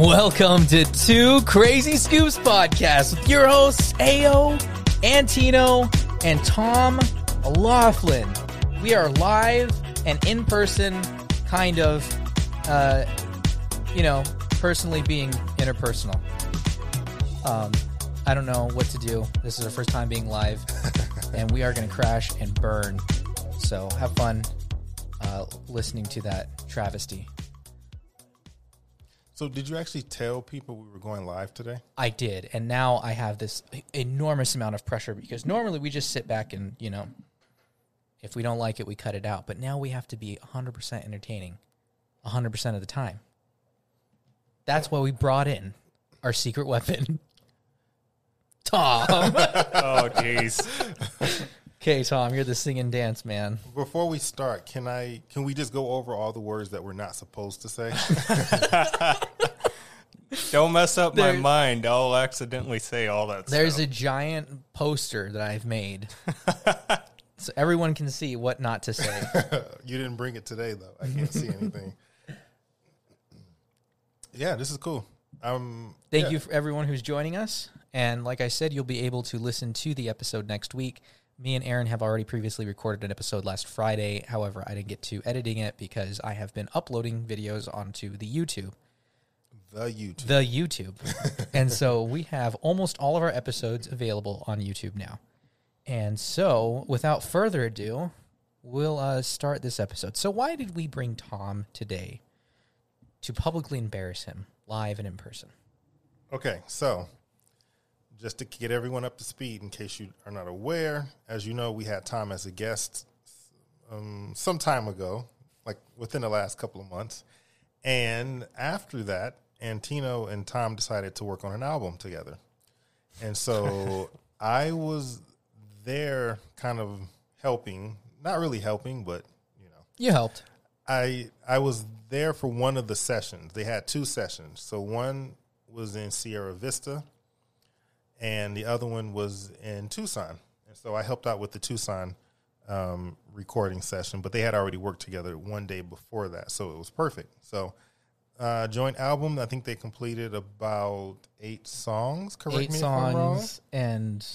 Welcome to Two Crazy Scoops podcast with your hosts Ao, Antino, and Tom Laughlin. We are live and in person, kind of, uh, you know, personally being interpersonal. Um, I don't know what to do. This is our first time being live, and we are going to crash and burn. So have fun uh, listening to that travesty. So, did you actually tell people we were going live today? I did, and now I have this enormous amount of pressure because normally we just sit back and you know, if we don't like it, we cut it out. But now we have to be 100% entertaining, 100% of the time. That's why we brought in our secret weapon, Tom. Oh, jeez. okay, Tom, you're the sing and dance man. Before we start, can I can we just go over all the words that we're not supposed to say? Don't mess up my There- mind. I'll accidentally say all that stuff. There's stuff. a giant poster that I've made, so everyone can see what not to say. you didn't bring it today though. I can't see anything. Yeah, this is cool. Um, Thank yeah. you for everyone who's joining us. And like I said, you'll be able to listen to the episode next week. Me and Aaron have already previously recorded an episode last Friday. However, I didn't get to editing it because I have been uploading videos onto the YouTube. the YouTube. The YouTube. and so we have almost all of our episodes available on YouTube now. And so, without further ado, we'll uh, start this episode. So, why did we bring Tom today to publicly embarrass him live and in person? Okay, so just to get everyone up to speed, in case you are not aware, as you know, we had Tom as a guest um, some time ago, like within the last couple of months. And after that, Antino and Tom decided to work on an album together. And so I was there kind of helping, not really helping, but you know, You helped. I I was there for one of the sessions. They had two sessions. So one was in Sierra Vista, and the other one was in Tucson. And so I helped out with the Tucson um, recording session, but they had already worked together one day before that, so it was perfect. So uh, joint album. I think they completed about eight songs. Correct eight me if I'm wrong. songs and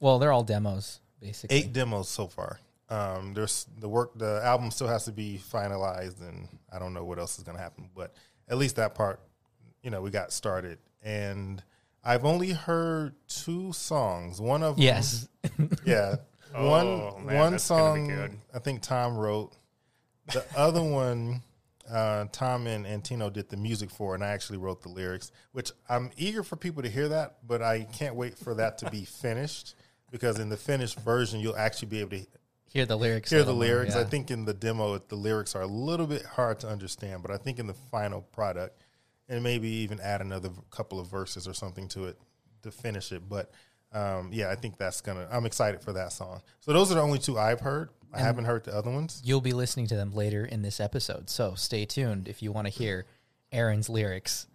well they're all demos basically eight demos so far. Um, there's the work. The album still has to be finalized, and I don't know what else is going to happen. But at least that part, you know, we got started. And I've only heard two songs. One of them, yes yeah, Oh, one man, one that's gonna be song. I think Tom wrote. The other one, uh, Tom and Antino did the music for, and I actually wrote the lyrics. Which I'm eager for people to hear that, but I can't wait for that to be finished because in the finished version, you'll actually be able to hear the lyrics hear the little more, lyrics. yeah. I think in the demo, the lyrics are a little bit hard to understand, but I think in the final product, and maybe even add another couple of verses or something to it to finish it. But um, yeah, I think that's gonna. I'm excited for that song. So those are the only two I've heard. I haven't heard the other ones. you'll be listening to them later in this episode so stay tuned if you want to hear aaron's lyrics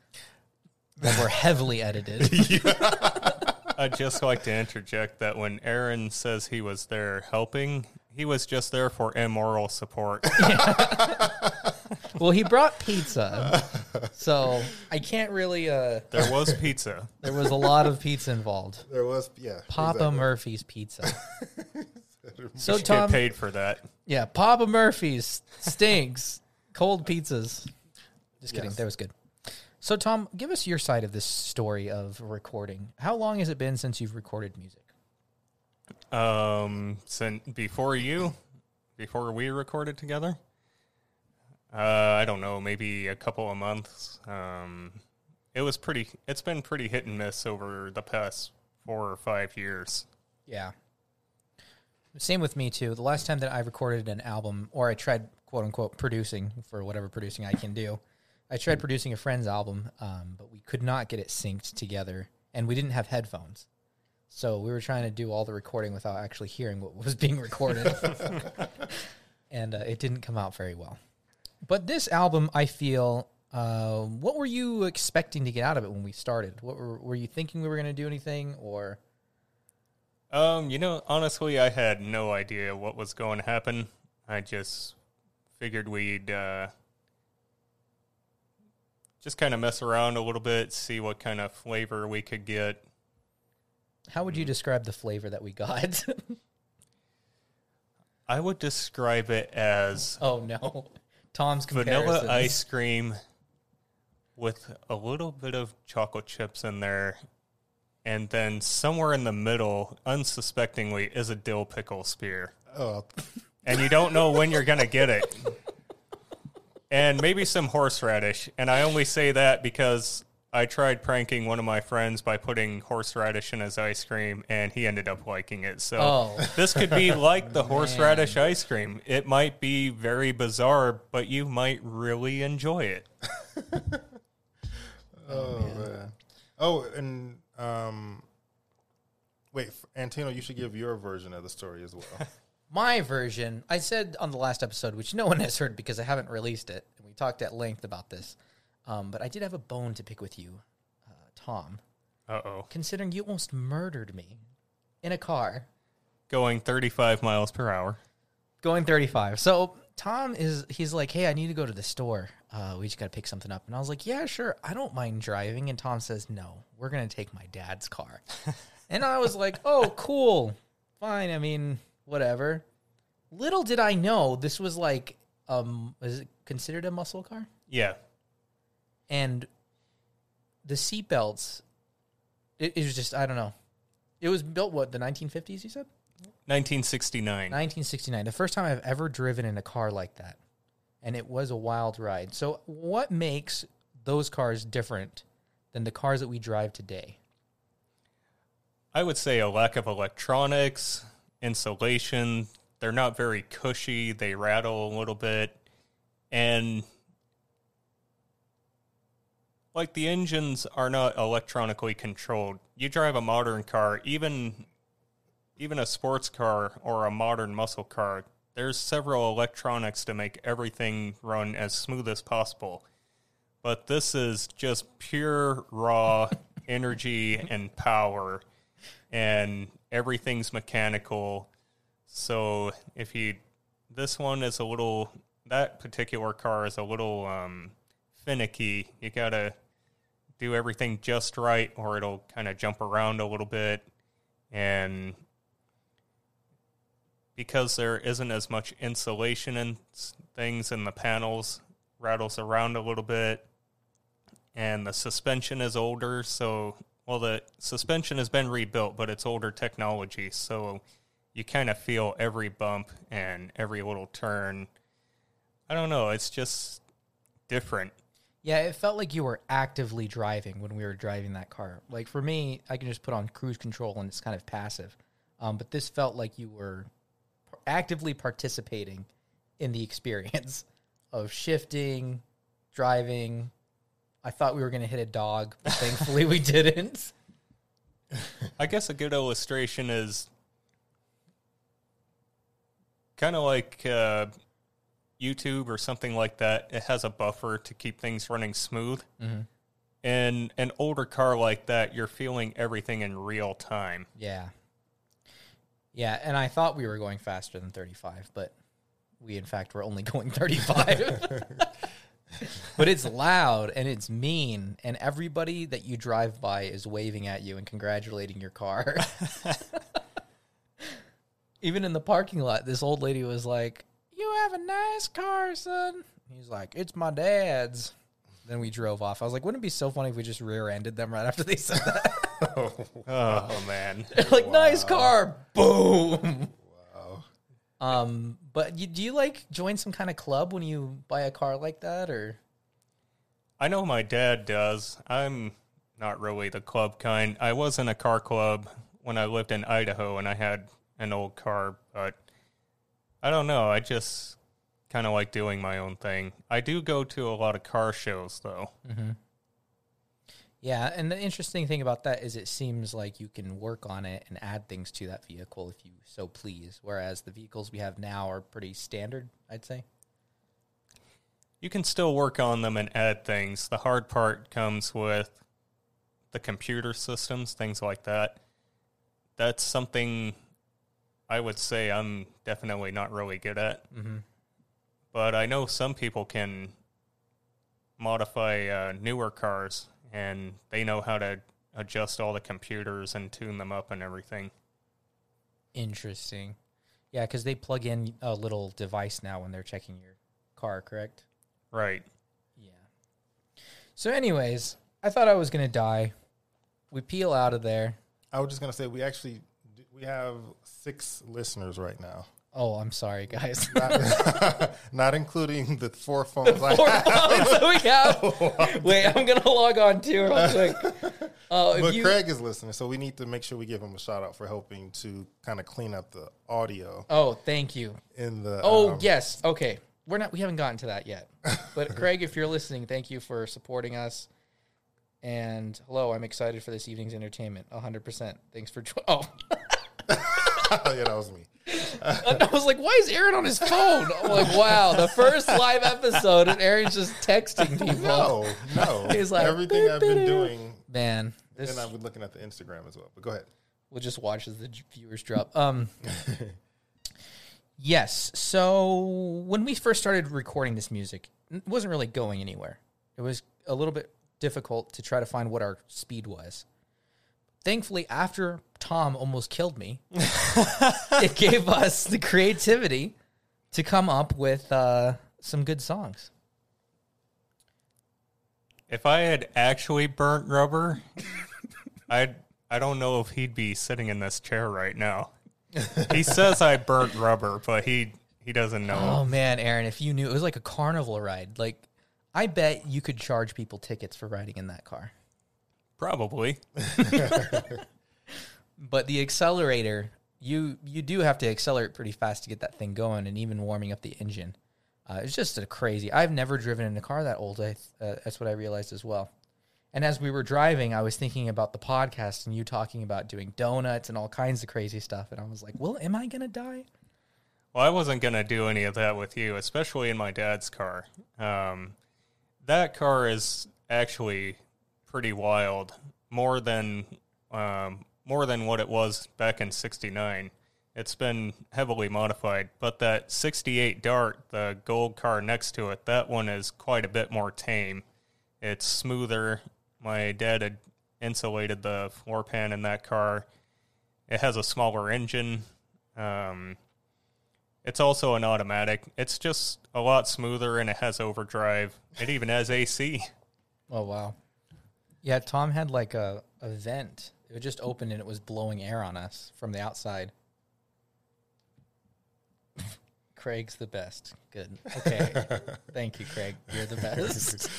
that were heavily edited I'd just like to interject that when Aaron says he was there helping, he was just there for immoral support. well he brought pizza so i can't really uh there was pizza. there was a lot of pizza involved There was, yeah, papa exactly. murphy's pizza so Get tom paid for that. Yeah, Papa Murphy's stinks. Cold pizzas. Just kidding. Yes. That was good. So, Tom, give us your side of this story of recording. How long has it been since you've recorded music? Um, since before you, before we recorded together, uh, I don't know, maybe a couple of months. Um, it was pretty. It's been pretty hit and miss over the past four or five years. Yeah. Same with me, too. The last time that I recorded an album, or I tried, quote unquote, producing for whatever producing I can do, I tried producing a friend's album, um, but we could not get it synced together, and we didn't have headphones. So we were trying to do all the recording without actually hearing what was being recorded. and uh, it didn't come out very well. But this album, I feel, uh, what were you expecting to get out of it when we started? What were, were you thinking we were going to do anything, or Um, you know, honestly, I had no idea what was going to happen. I just figured we'd uh, just kind of mess around a little bit, see what kind of flavor we could get. How would you describe the flavor that we got? I would describe it as oh no, Tom's vanilla ice cream with a little bit of chocolate chips in there. And then somewhere in the middle, unsuspectingly, is a dill pickle spear. Oh, And you don't know when you're going to get it. And maybe some horseradish. And I only say that because I tried pranking one of my friends by putting horseradish in his ice cream, and he ended up liking it. So Oh. this could be like the horseradish ice cream. It might be very bizarre, but you might really enjoy it. oh man. Oh, and um, wait, Antino, you should give your version of the story as well. My version, I said on the last episode, which no one has heard because I haven't released it, and we talked at length about this. Um, but I did have a bone to pick with you, uh, Tom, Uh oh. considering you almost murdered me in a car Going 35 miles per hour. going 35. So Tom is, he's like, hey, I need to go to the store. Uh, we just got to pick something up. And I was like, yeah, sure. I don't mind driving. And Tom says, no, we're going to take my dad's car. and I was like, oh, cool. Fine. I mean, whatever. Little did I know this was like, um, is it considered a muscle car? Yeah. And the seatbelts it, it was just i don't know it was built what the 1950s you said 1969. 1969 the first time i've ever driven in a car like that and it was a wild ride so what makes those cars different than the cars that we drive today I would say a lack of electronics, insulation. They're not very cushy. They rattle a little bit. And like the engines are not electronically controlled. You drive a modern car, even even a sports car or a modern muscle car, there's several electronics to make everything run as smooth as possible. But this is just pure raw energy and power and everything's mechanical. So if you, this one is a little, that particular car is a little um, finicky. You gotta do everything just right, or it'll kind of jump around a little bit. And because there isn't as much insulation and things in the panels, rattles around a little bit. And the suspension is older, so well, the suspension has been rebuilt, but it's older technology, so you kind of feel every bump and every little turn. I don't know, it's just different. Yeah it felt like you were actively driving when we were driving that car. Like for me i can just put on cruise control and it's kind of passive. Um, but this felt like you were actively participating in the experience of shifting driving. I thought we were going to hit a dog but thankfully we didn't. I guess a good illustration is kind of like uh, YouTube or something like that. It has a buffer to keep things running smooth. Mm-hmm. In an older car like that, you're feeling everything in real time. Yeah. Yeah, and I thought we were going faster than 35, but we in fact were only going 35. but it's loud and it's mean and everybody that you drive by is waving at you and congratulating your car. Even in the parking lot, this old lady was like, "You have a nice car, son." He's like, "It's my dad's." Then we drove off. I was like, "Wouldn't it be so funny if we just rear-ended them right after they said that?" Oh, man. They're like, nice car. Boom. Wow. Um, but you, do you like join some kind of club when you buy a car like that, or I know my dad does. I'm not really the club kind. I was in a car club when I lived in Idaho and I had an old car, but I don't know. I just kind of like doing my own thing. I do go to a lot of car shows though. Mm-hmm. yeah? And the interesting thing about that is, it seems like you can work on it and add things to that vehicle if you so please. Whereas the vehicles we have now are pretty standard, I'd say. You can still work on them and add things. The hard part comes with the computer systems, things like that. That's something I would say I'm definitely not really good at. Mm-hmm. But I know some people can modify uh, newer cars, and they know how to adjust all the computers and tune them up and everything. Interesting. Yeah, because they plug in a little device now when they're checking your car, correct? Right. Yeah. So, anyways, I thought I was gonna die. We peel out of there. I was just gonna say we actually we have six listeners right now, Oh, I'm sorry, guys. not, not including the four phones. I Four have. phones that we have. Wait, I'm gonna log on too real quick. Uh, But you, Craig is listening, so we need to make sure we give him a shout out for helping to kind of clean up the audio oh, thank you. in the. Oh um, yes, okay. We're not. We haven't gotten to that yet. But Craig, if you're listening, thank you for supporting us. And hello, I'm excited for this evening's entertainment. 100. percent Thanks for. Jo- oh, yeah, that was me. I was like, why is Aaron on his phone? I'm like, wow, the first live episode, and Aaron's just texting people. No, no. He's like, everything I've been doing, Man, this and I've been looking at the Instagram as well. But go ahead. we'll just watch as the viewers drop. Um, yes. So when we first started recording this music, it wasn't really going anywhere. It was a little bit difficult to try to find what our speed was. Thankfully, after Tom almost killed me, it gave us the creativity to come up with uh, some good songs. If I had actually burnt rubber, I'd I don't know if he'd be sitting in this chair right now. He says I burnt rubber, but he he doesn't know. Oh man, Aaron, if you knew it was like a carnival ride, like I bet you could charge people tickets for riding in that car. Probably. But the accelerator, you you do have to accelerate pretty fast to get that thing going, and even warming up the engine. Uh, it's just a crazy. I've never driven in a car that old. I, uh, that's what I realized as well. And as we were driving, I was thinking about the podcast and you talking about doing donuts and all kinds of crazy stuff, and I was like, "Well, am I gonna die?" Well, I wasn't going to do any of that with you, especially in my dad's car. Um, that car is actually pretty wild, more than um, more than what it was back in '69. It's been heavily modified, but that '68 Dart, the gold car next to it, that one is quite a bit more tame. It's smoother. My dad had insulated the floor pan in that car. It has a smaller engine. Um, it's also an automatic. It's just a lot smoother and it has overdrive. It even has AC. Oh wow. Yeah, Tom had like a, a vent. It would just open and it was blowing air on us from the outside. Craig's the best. Good. Okay. Thank you, Craig. You're the best.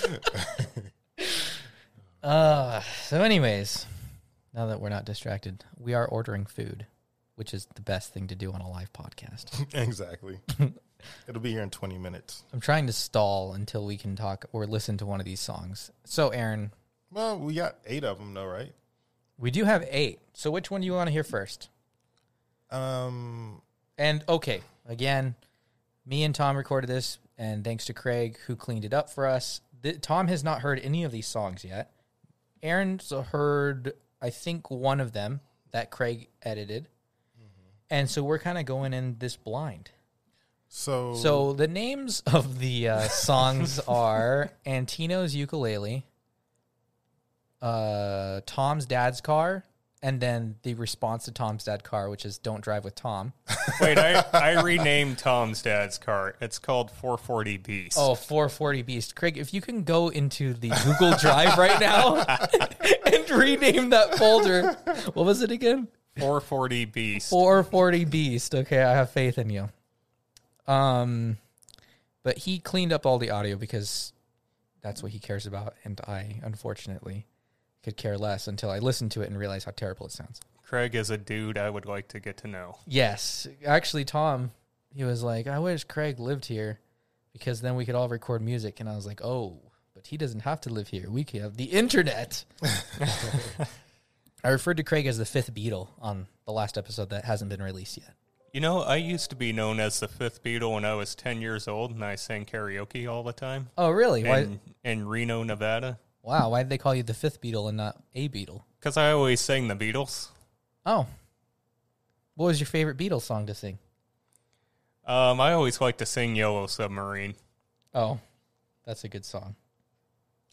uh, so anyways, now that we're not distracted, we are ordering food, which is the best thing to do on a live podcast. exactly. It'll be here in 20 minutes. I'm trying to stall until we can talk or listen to one of these songs. So, Aaron, Well, we got eight of them, though, right? We do have eight. So, which one do you want to hear first? Um, And okay, again, me and Tom recorded this, and thanks to Craig who cleaned it up for us. Tom has not heard any of these songs yet. Aaron's heard, I think, one of them that Craig edited, and so we're kind of going in this blind. so So the names of the uh, songs are Antino's ukulele, uh, Tom's dad's car, and then the response to Tom's dad's car, which is "Don't drive with Tom." Wait, I, I renamed Tom's dad's car. It's called 440 Beast. Oh, 440 Beast. Craig, if you can go into the Google Drive right now and rename that folder. What was it again? 440 Beast. 440 Beast. Okay, I have faith in you. Um but he cleaned up all the audio because that's what he cares about and I unfortunately could care less until I listened to it and realized how terrible it sounds. Craig is a dude I would like to get to know. Yes, actually Tom, he was like, "I wish Craig lived here because then we could all record music." And I was like, "Oh, but he doesn't have to live here. We could have the internet." I referred to Craig as the fifth Beatle on the last episode that hasn't been released yet. You know, I used to be known as the fifth Beatle when I was 10 years old and I sang karaoke all the time Oh, really? Why? in, in Reno, Nevada. Wow, why did they call you the fifth Beatle and not a Beatle? Because I always sang the Beatles. Oh. What was your favorite Beatles song to sing? Um, I always like to sing Yellow Submarine. Oh, that's a good song.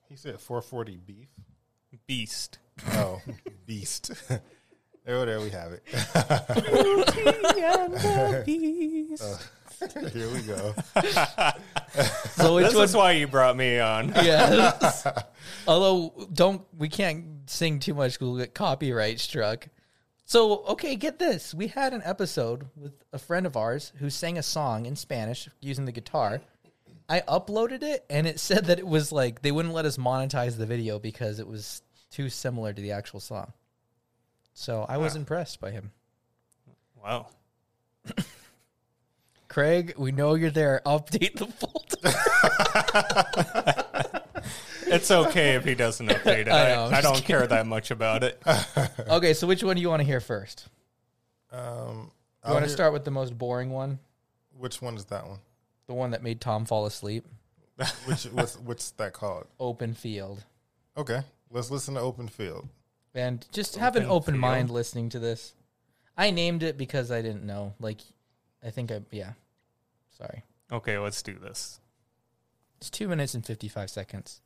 He said 440 beef. Beast. Oh, beast. there, there we have it. Here we go. So which This one? is why you brought me on. Yes. Although don't we can't sing too much we'll get copyright struck. So okay, get this. We had an episode with a friend of ours who sang a song in Spanish using the guitar. I uploaded it and it said that it was like they wouldn't let us monetize the video because it was too similar to the actual song. So I was impressed by him. Wow. Craig, we know you're there. Update the folder. It's okay if he doesn't update it. I I, know, I'm I, don't care that much about it. okay, so which one do you want to hear first? Um, You want to start with the most boring one? Which one is that one? The one that made Tom fall asleep? Which what's, what's that called? Open field. Okay, let's listen to Open Field. And just have an Open open field. mind listening to this. I named it because I didn't know. Like, I think I, yeah. Sorry. Okay, let's do this. It's two minutes and 55 seconds.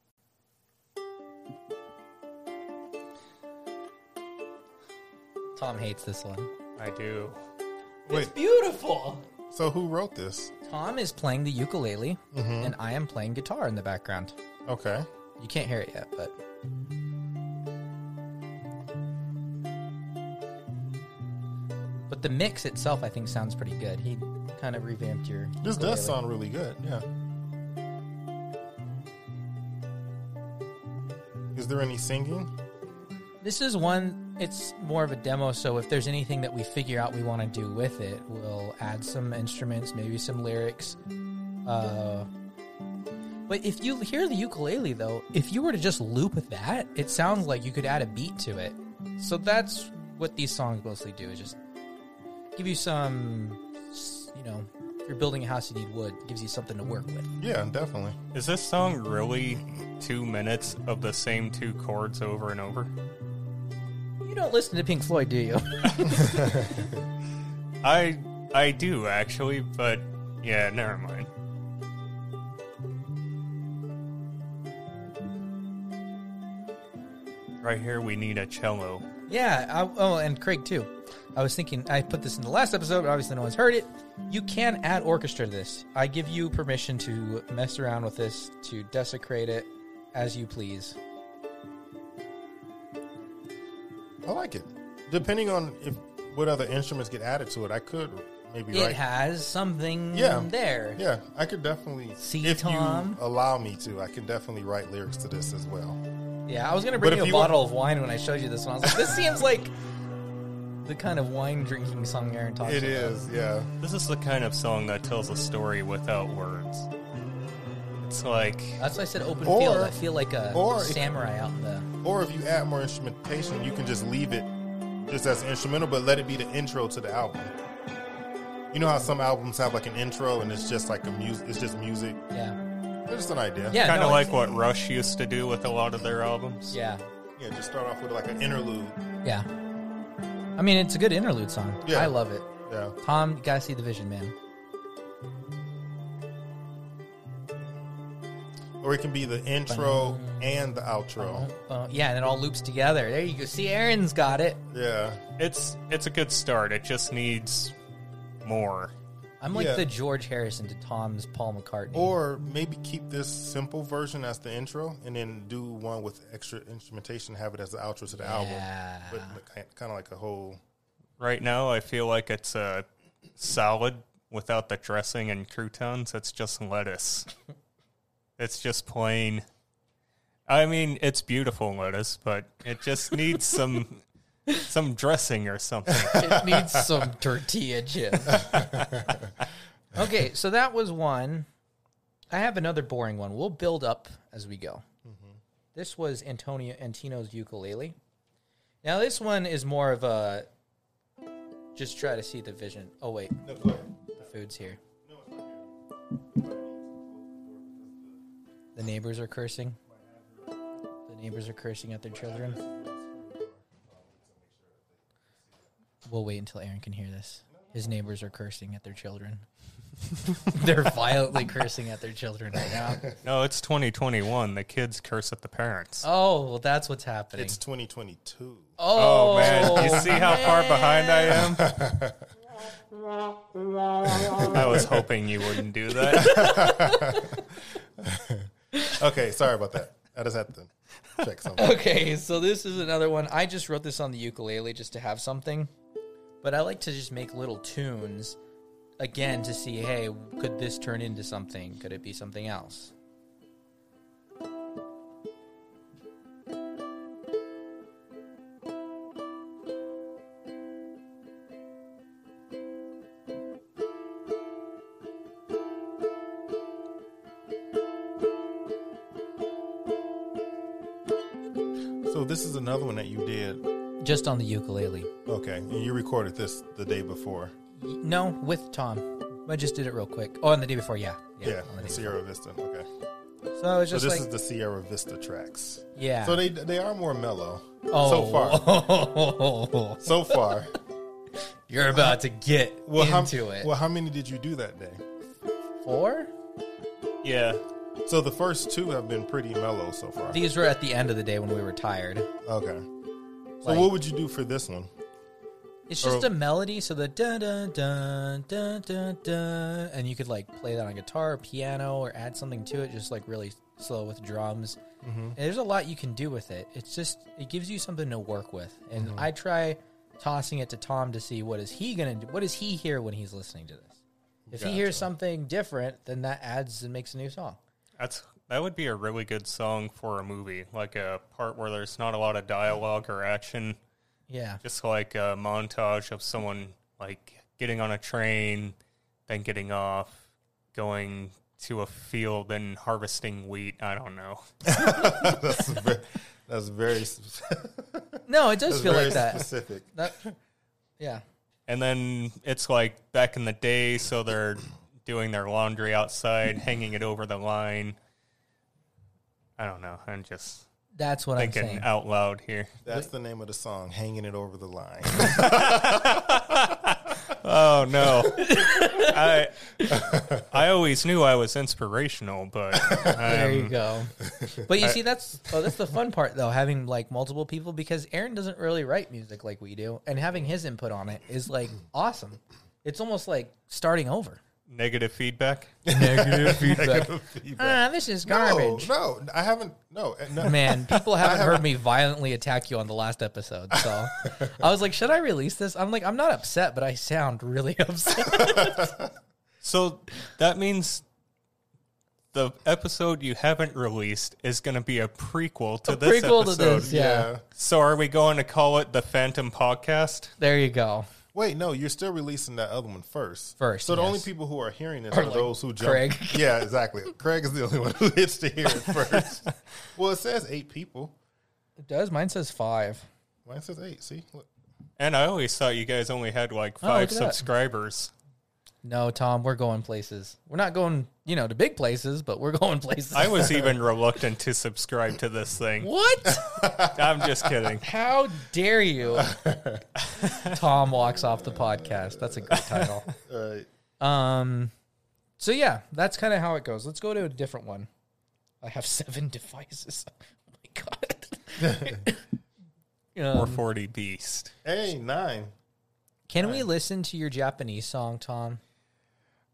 Tom hates this one. I do. Wait, beautiful. so who wrote this? Tom is playing the ukulele, mm-hmm. and I am playing guitar in the background. Okay, You can't hear it yet, but. But the mix itself, I think, sounds pretty good. He kind of revamped your. this ukulele. does sound really good. Yeah. Is there any singing? This is one. It's more of a demo, so if there's anything that we figure out we want to do with it, we'll add some instruments, maybe some lyrics. Uh, but if you hear the ukulele, though, if you were to just loop that, it sounds like you could add a beat to it. So that's what these songs mostly do: is just give you some, you know, if you're building a house, you need wood. It gives you something to work with. Yeah, definitely. Is this song really two minutes of the same two chords over and over? You don't listen to Pink Floyd, do you? I I do actually, but yeah, never mind. Right here, we need a cello. Yeah. I, oh, and Craig too. I was thinking I put this in the last episode, but obviously no one's heard it. You can add orchestra to this. I give you permission to mess around with this, to desecrate it as you please. I like it. Depending on if what other instruments get added to it, I could maybe write It write. has something Yeah. there. yeah, I could definitely. See, if Tom? you allow me to, I can definitely write lyrics to this as well. Yeah, I was gonna bring you a you want- bottle of wine when I showed you this one. I was like, this seems like the kind of wine drinking song Aaron talks It about. is, yeah. This is the kind of song that tells a story without words. It's like That's why I said open Or- field. I feel like a or- samurai out in the. Or if you add more instrumentation, you can just leave it just as instrumental, but let it be the intro to the album. You know how some albums have like an intro and it's just like a music. It's just music. Yeah. It's just an idea. Yeah. kind no, of like it's- what Rush used to do with a lot of their albums. Yeah. Yeah. Just start off with like an interlude. Yeah. I mean, it's a good interlude song. Yeah. I love it. Yeah. Tom, you gotta see the vision, man. Or it can be the intro and the outro. Uh, yeah, and it all loops together. There you go. See, Aaron's got it. Yeah. It's it's a good start. It just needs more. I'm like Yeah. the George Harrison to Tom's Paul McCartney. Or maybe keep this simple version as the intro, and then do one with extra instrumentation. Have it as the outro to the album, but kind of like a whole. Right now, I feel like it's a salad without the dressing and croutons. It's just lettuce. it's just plain. I mean, it's beautiful lettuce, but it just needs some some dressing or something. it needs some tortilla chips. okay, so that was one. I have another boring one. We'll build up as we go. Mm-hmm. This was Antonio Antino's ukulele. Now this one is more of a just try to see the vision. Oh wait, the food's here. The neighbors are cursing. The neighbors are cursing at their children. We'll wait until Aaron can hear this. His neighbors are cursing at their children. They're violently cursing at their children right now. No, it's 2021. The kids curse at the parents. Oh, well, that's what's happening. It's 2022. Oh, man, you see how far behind I am? I was hoping you wouldn't do that. Okay, sorry about that. I just had to check something. Okay, so this is another one. I just wrote this on the ukulele just to have something, but I like to just make little tunes again to see, hey, could this turn into something? Could it be something else? So this is another one that you did. Just on the ukulele. Okay, and you recorded this the day before. No, with Tom. I just did it real quick. Oh, on the day before, yeah. Yeah, on the day Sierra Vista. Okay. So it's so just this like, is the Sierra Vista tracks. yeah. So they they are more mellow. oh. So far, so far. You're about to get Well, how, into it. well, how many did you do that day? Four? Yeah. So the first two have been pretty mellow so far. These were at the end of the day when we were tired. Okay. So Like- what would you do for this one? It's just Or- a melody, so the dun dun dun dun dun dun, and you could like play that on guitar or piano or add something to it, just like really slow with drums. Mm-hmm. And there's a lot you can do with it. It's just it gives you something to work with, and mm-hmm. I try tossing it to Tom to see what is he gonna do. What does he hear when he's listening to this? If he hears Gotcha. something different, then that adds and makes a new song. That's that would be a really good song for a movie, like a part where there's not a lot of dialogue or action, Yeah, just like a montage of someone like getting on a train, then getting off, going to a field and harvesting wheat. I don't know. that's very, that's very, no, it does feel very like that. specific. That, yeah. And then it's like back in the day, so they're doing their laundry outside, hanging it over the line. I don't know. I'm just That's what I'm thinking saying. out loud here. That's the name of the song, "Hanging It Over the Line." Oh no, I I always knew I was inspirational, but There you um, go. But you see, that's oh, that's the fun part though, having like multiple people because Aaron doesn't really write music like we do, and having his input on it is like awesome. It's almost like starting over. Negative feedback. Negative feedback. Negative feedback. Ah, this is garbage. no, I haven't. No, uh, no. Man, people haven't heard me violently attack you on the last episode, so I was like, should I release this? I'm like, I'm not upset, but I sound really upset. So that means the episode you haven't released is going to be a prequel to this prequel to episode. this, yeah. yeah. So are we going to call it the Phantom Podcast? There you go. Wait, no, you're still releasing that other one first. First, So the only people who are hearing this are like those who jump. Craig. Yeah, exactly. Craig is the only one who gets to hear it first. well, it says eight people. It does. Mine says five. Mine says eight. See, Look. And I always thought you guys only had like Oh, five look that. subscribers. No, Tom, we're going places. We're not going, you know, to big places, but we're going places. I was even reluctant to subscribe to this thing. what? I'm just kidding. How dare you? Tom walks off the podcast. That's a good title. Uh, Um, so yeah, that's kind of how it goes. Let's go to a different one. I have seven devices. Oh my god. Um, 440 Beast. hey, nine. can we listen to your Japanese song, Tom?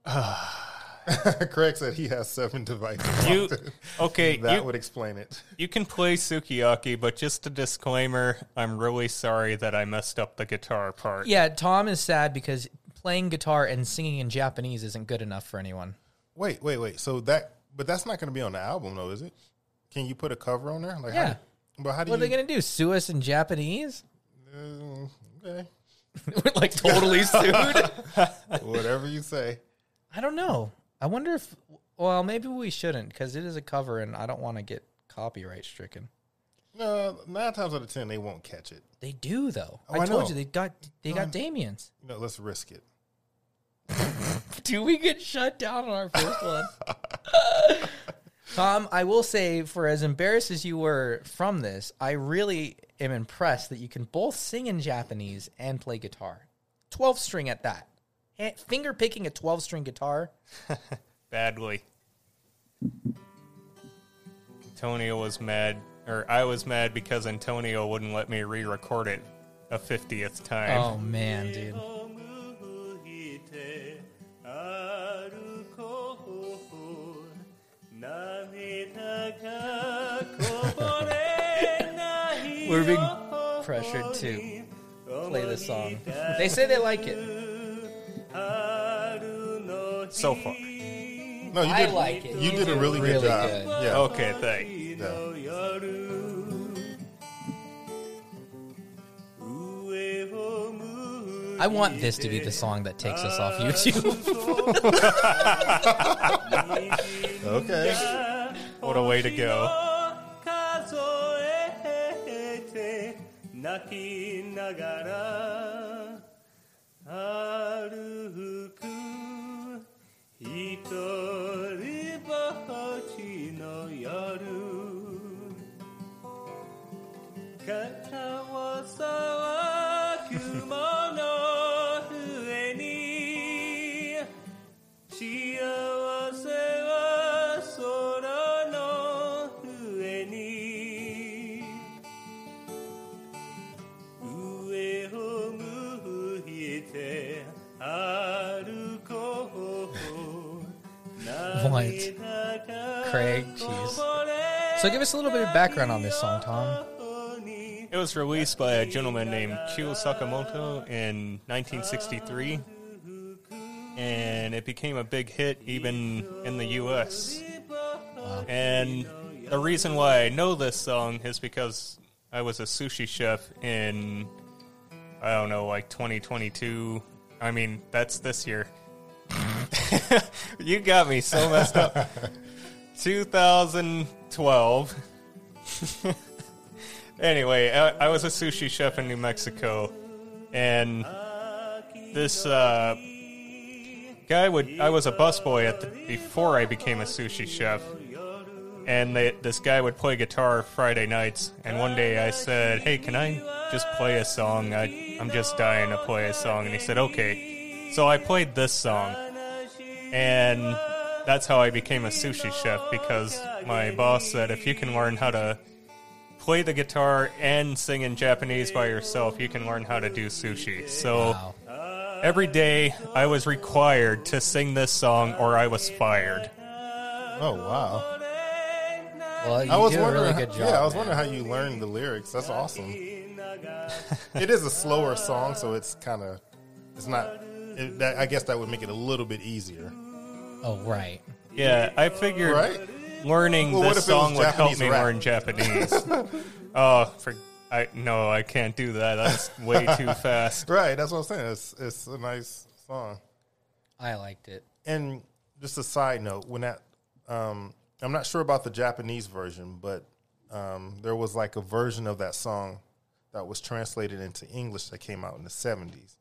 Craig said he has seven devices. You okay? that You, would explain it. you can play Sukiyaki, but just a disclaimer: I'm really sorry that I messed up the guitar part. Yeah, Tom is sad because playing guitar and singing in Japanese isn't good enough for anyone. Wait, wait, wait. So that, but that's not going to be on the album, though, is it? Can you put a cover on there? Like, Yeah. How, but how do What are they gonna do? Sue us in Japanese? Uh, okay, We're like totally sued. whatever you say. I don't know. I wonder if. Well, maybe we shouldn't because it is a cover, and I don't want to get copyright stricken. No, nine times out of ten, they won't catch it. They do though. Oh, I, I told know. you they got they got Damien's. Know, let's risk it. Do we get shut down on our first one? Tom, I will say, for as embarrassed as you were from this, I really am impressed that you can both sing in Japanese and play guitar. 12 string at that. Ha- finger picking a 12 string guitar. badly. Antonio was mad, or I was mad because Antonio wouldn't let me re-record it a fiftieth time. Oh man, dude. We're being pressured to play this song. They say they like it So far, No, you I did. like it. You, You did a did really, really good job. good. Yeah. okay, thanks. yeah. I want this to be the song that takes us off YouTube. Okay. What a way to go! 数えて泣きながら歩く 一人ぼっちの夜肩を騒 う Craig, jeez. So give us a little bit of background on this song, Tom. It was released by a gentleman named Kyu Sakamoto in 1963, and it became a big hit even in the U.S. And the reason why I know this song is because I was a sushi chef in, I don't know, like 2022. I mean, that's this year. you got me so messed up. 2012. anyway, I, I was a sushi chef in New Mexico, and this uh, guy would. I was a busboy at the, before I became a sushi chef, and they, this guy would play guitar Friday nights. And one day I said, "Hey, can I just play a song? I, I'm just dying to play a song." And he said, "Okay." So I played this song, and that's how I became a sushi chef because my boss said if you can learn how to play the guitar and sing in Japanese by yourself, you can learn how to do sushi. So Wow. every day I was required to sing this song or I was fired. Oh wow. Well, you I was do a wondering. really good job. yeah, I was man. wondering how you learned the lyrics. That's awesome. it is a slower song, so it's kind of. It's not. It, that, I guess that would make it a little bit easier, Oh, right. Yeah, I figured right? learning Well, this if it was song would help me rap? learn Japanese. oh, for I no, I can't do that. That's way too fast. Right. That's what I'm saying. It's it's a nice song. I liked it. And just a side note, when that, um, I'm not sure about the Japanese version, but um, there was like a version of that song that was translated into English that came out in the 70s.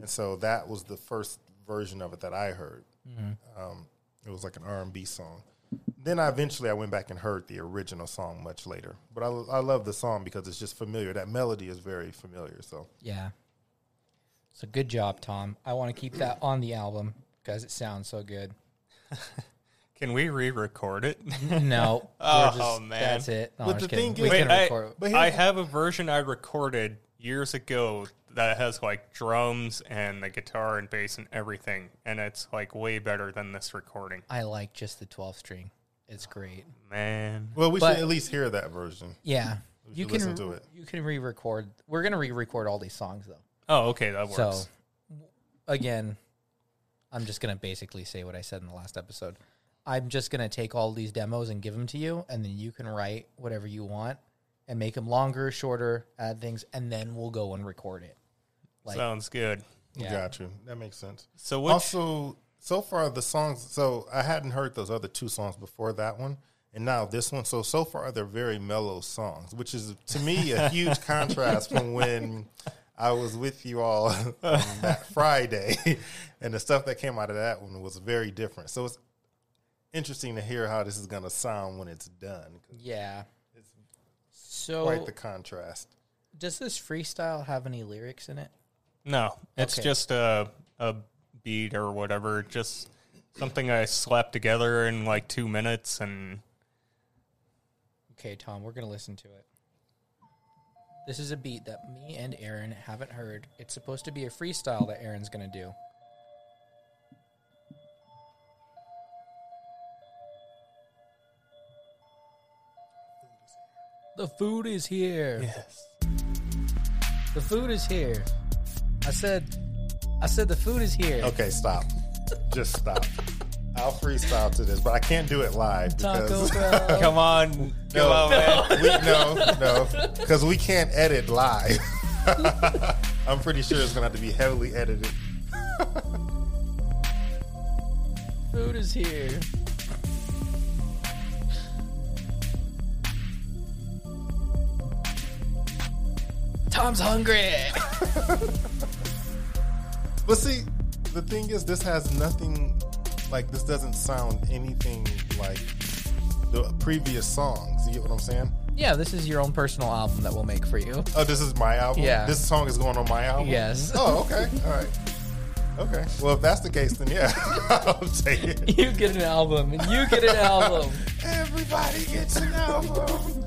And so that was the first version of it that I heard. Um, it was like an R&B song. Then I eventually I went back and heard the original song much later. But I, I love the song because it's just familiar. That melody is very familiar. So Yeah. So good job, Tom. I want to keep that on the album because it sounds so good. Can we re-record it? No. Oh, we're just- man. That's it. No, But I'm just the kidding. thing we is- Wait, can I, record. But I have a version I recorded years ago that has like drums and the guitar and bass and everything, and it's like way better than this recording. I like just the 12 string. It's great. Man, well, we But- should at least hear that version. Yeah. We You should can listen to it. you can re-record. We're going to re-record all these songs though. oh okay, that works. So again, I'm just going to basically say what I said in the last episode. I'm just going to take all these demos and give them to you and then you can write whatever you want and make them longer, shorter, add things and then we'll go and record it. Like Sounds good. yeah. Got you. That makes sense. So which Also, so far the songs. So I hadn't heard those other two songs before that one, and now this one. So so far they're very mellow songs, which is to me a huge contrast from when I was with you all on that Friday, and the stuff that came out of that one was very different. So it's interesting to hear how this is going to sound when it's done. Yeah. It's So quite the contrast. does this freestyle have any lyrics in it? No, it's Okay. just a a beat or whatever. Just something I slapped together in like two minutes, and Okay, Tom, we're gonna listen to it. This is a beat that me and Aaron haven't heard. It's supposed to be a freestyle that Aaron's gonna do. The food is here. yes, The food is here. I said, I said the food is here. Okay, stop. Just stop. I'll freestyle to this, but I can't do it live Taco because Bell. come on, come No. on, man. we, no, no, because we can't edit live. I'm pretty sure it's gonna have to be heavily edited. Food is here. Tom's hungry. But see, the thing is, this has nothing like this. Doesn't sound anything like the previous songs. You get what I'm saying? Yeah, this is your own personal album that we'll make for you. Oh, this is my album. Yeah. this song is going on my album. Yes. Oh, okay. All right. Okay. Well, if that's the case, then yeah, I'll take it. You get an album, and you get an album. Everybody gets an album.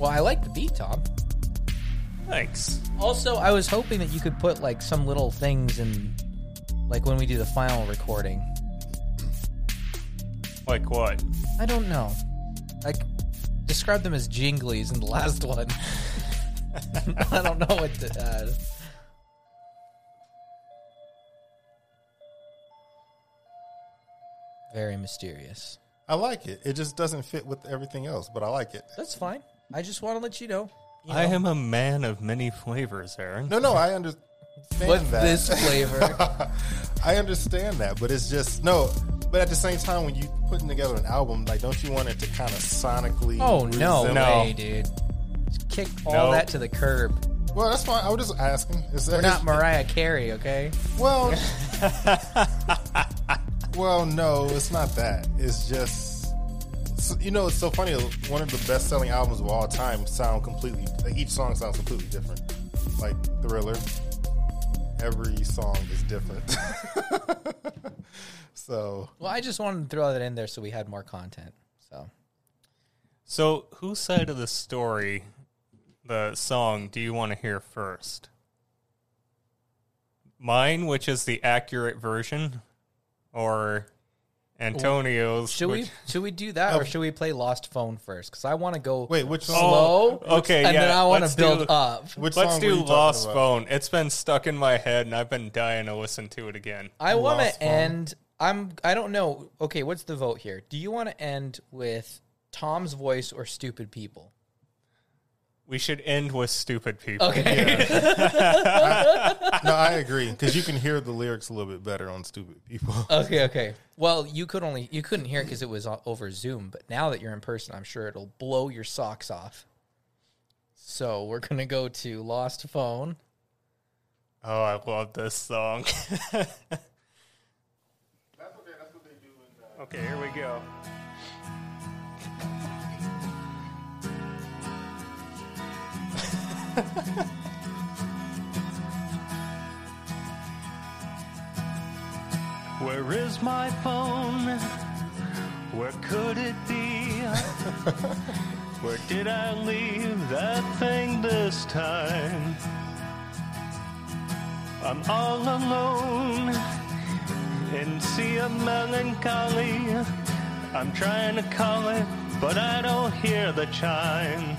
Well, I like the beat, Tom. Thanks. Also, I was hoping that you could put like some little things in, like when we do the final recording. Like what? I don't know. Like, describe them as jinglies in the last one. I don't know what to add. Very mysterious. I like it. It just doesn't fit with everything else, but I like it. That's fine. I just want to let you know. you I know, am a man of many flavors, Aaron. No, no, I understand What's that. this flavor? I understand that, but it's just no. But at the same time, when you putting together an album, like, don't you want it to kind of sonically? oh no, resemble- No. way, dude! Just kick all No. that to the curb. Well, that's fine. I was just asking. Is We're that not Mariah Carey, okay? well? well, no, it's not that. It's just so- you know, it's so funny. One of the best-selling albums of all time sound completely. Like each song sounds completely different. Like Thriller, every song is different. so Well, I just wanted to throw that in there so we had more content. So So, whose side of the story, the song, do you want to hear first? Mine, which is the accurate version, or Antonio's? should we should we do that or should we play Lost Phone first? Because I want to go wait, which song? slow. Oh, okay, and yeah, then I want to build do- up. Which Let's song do Lost? Phone. It's been stuck in my head, and I've been dying to listen to it again. I want to end. I'm. I don't know. Okay, what's the vote here? Do you want to end with Tom's voice or stupid people? We should end with stupid people. Okay. No, I agree because you can hear the lyrics a little bit better on "Stupid People." Okay. Okay. Well, you could only you couldn't hear it because it was over Zoom, but now that you're in person, I'm sure it'll blow your socks off. So we're gonna go to Lost Phone. Oh, I love this song. okay, here we go. Where is my phone? Where could it be? Where did I leave that thing this time? I'm all alone in sea of melancholy. I'm trying to call it, but I don't hear the chime.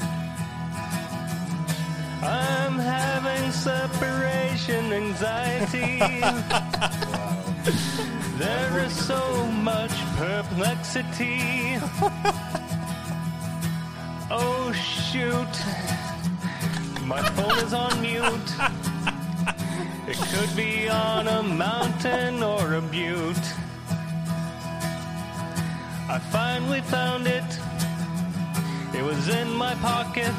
I'm having separation anxiety. There is so much perplexity. Oh shoot. My phone is on mute. It could be on a mountain or a butte. I finally found it. It was in my pocket.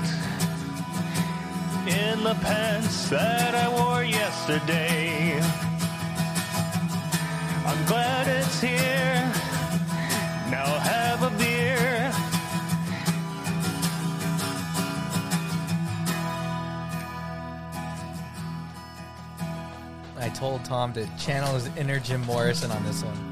In the pants that I wore yesterday. I'm glad it's here. Now have a beer. I told Tom to channel his inner Jim Morrison on this one.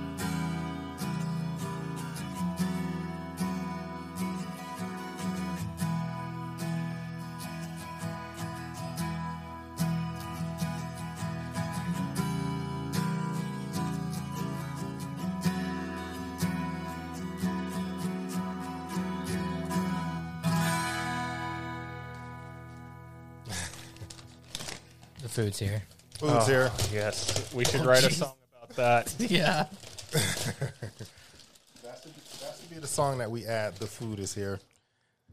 Food's here. Food's here. Yes, we should write a song about that. Yeah. That should, be, that should be the song that we add. The food is here.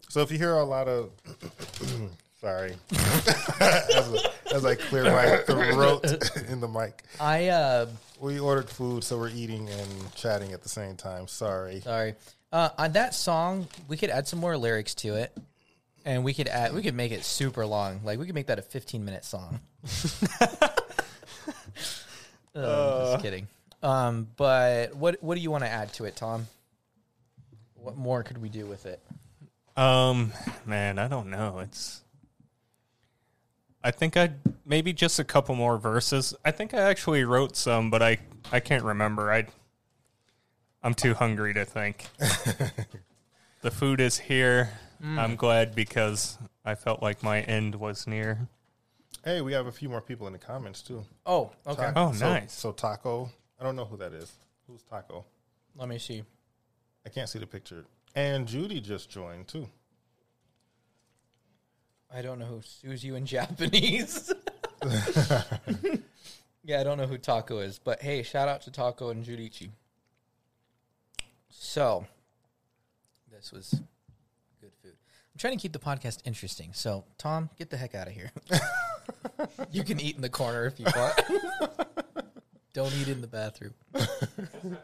So if you hear a lot of, sorry, as, as I clear my throat in the mic, I uh we ordered food, so we're eating and chatting at the same time. Sorry. sorry. Uh on that song, we could add some more lyrics to it. And we could add we could make it super long. Like we could make that a 15 minute song. Uh, just kidding. Um, but what what do you want to add to it, Tom? What more could we do with it? Um, man, I don't know. It's. I think I maybe just a couple more verses. I think I actually wrote some, but I I can't remember. I I'm too hungry to think. the food is here. Mm. I'm glad because I felt like my end was near. Hey, we have a few more people in the comments too. Oh, okay. Oh, So- nice. So Taco, I don't know who that is. Who's Taco? Let me see. I can't see the picture. And Judy just joined too. I don't know who sues you in Japanese. yeah, I don't know who Taco is, but hey, shout out to Taco and Judici. So, this was good food. I'm trying to keep the podcast interesting. So, Tom, get the heck out of here. you can eat in the corner if you want. don't eat in the bathroom.